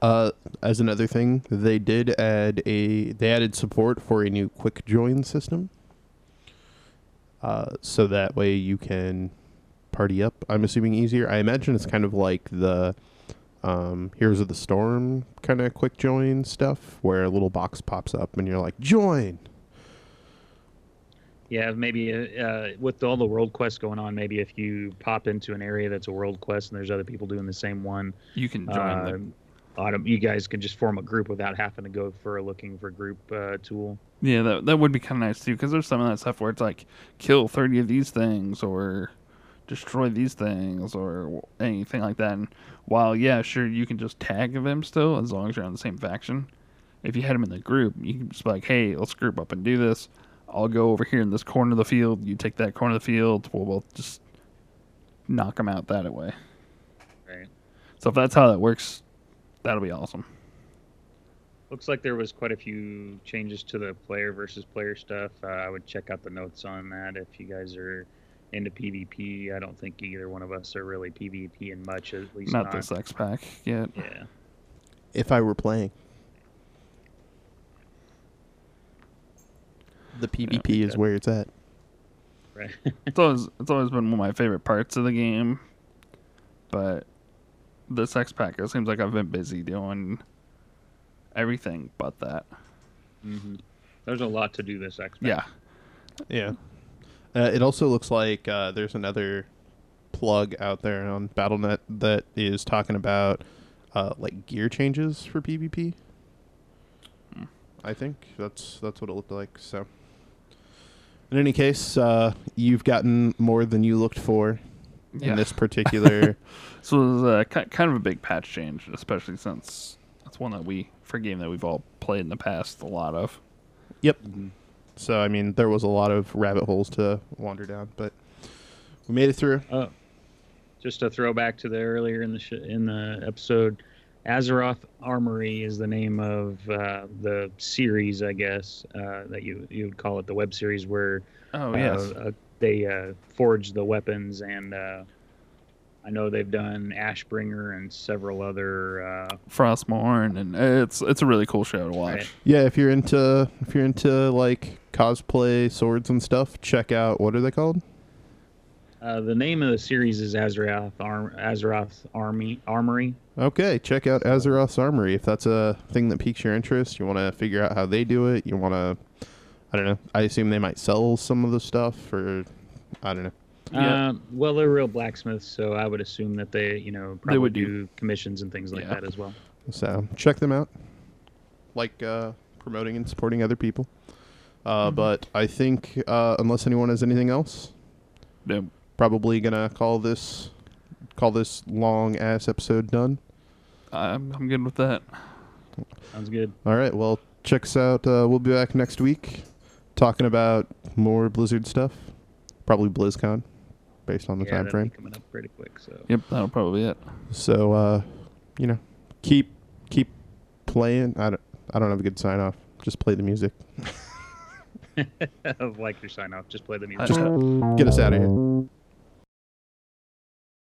Uh, as another thing, they did add a they added support for a new quick join system. Uh, so that way you can party up. I'm assuming easier. I imagine it's kind of like the um, Heroes of the Storm kind of quick join stuff, where a little box pops up and you're like join. Yeah, maybe uh, uh, with all the world quests going on, maybe if you pop into an area that's a world quest and there's other people doing the same one, You can join uh, the autom- you guys can just form a group without having to go for a looking for group uh, tool. Yeah, that that would be kind of nice too, because there's some of that stuff where it's like kill thirty of these things or destroy these things or anything like that. And while yeah, sure, you can just tag them still as long as you're on the same faction. If you had them in the group, you can just be like, hey, let's group up and do this. I'll go over here in this corner of the field. You take that corner of the field. We'll both just knock them out that way. Right. So if that's how that works, that'll be awesome. Looks like there was quite a few changes to the player versus player stuff. Uh, I would check out the notes on that if you guys are into PvP. I don't think either one of us are really PvP in much, at least Not not. this X pack yet. Yeah. If I were playing, the PvP is that- where it's at. Right. it's always it's always been one of my favorite parts of the game, but this X pack it seems like I've been busy doing everything but that. hmm There's a lot to do this X. Yeah. Yeah. Uh, it also looks like uh, there's another plug out there on Battle.net that is talking about uh, like gear changes for PvP. I think that's that's what it looked like. So, in any case, uh, you've gotten more than you looked for Yeah. in this particular. *laughs* So it was uh, kind of a big patch change, especially since that's one that we for a game that we've all played in the past a lot of. yep. Mhm. So I mean, there was a lot of rabbit holes to wander down, but we made it through. Oh, just a throwback to the earlier in the sh- in the episode. Azeroth Armory is the name of uh, the series, I guess uh, that you you would call it the web series where Oh uh, yes. uh, they uh, forge the weapons, and uh, I know they've done Ashbringer and several other. Uh, Frostmourne, and it's it's a really cool show to watch. Right. Yeah, if you're into if you're into like cosplay swords and stuff, check out what are they called? uh, the name of the series is Azeroth Arm- Azeroth Army Armory. Okay, check out Azeroth's Armory if that's a thing that piques your interest. You want to figure out how they do it. You want to, I don't know. I assume they might sell some of the stuff, or I don't know. Yeah. Uh, well, they're real blacksmiths, so I would assume that they, you know, probably They would do, do- commissions and things like Yeah. that as well. So check them out. Like uh, promoting and supporting other people. Uh, Mhm. But I think uh, unless anyone has anything else, Yeah. probably gonna call this call this long ass episode done. I'm I'm good with that. Sounds good. All right. Well, check us out. Uh, we'll be back next week talking about more Blizzard stuff. Probably BlizzCon, based on the yeah, time frame. be coming up pretty quick. So Yep, that'll probably be it. So, uh, you know, keep keep playing. I don't I don't have a good sign off. Just play the music. *laughs* *laughs* like your sign off, just play the music. Just get us out of here.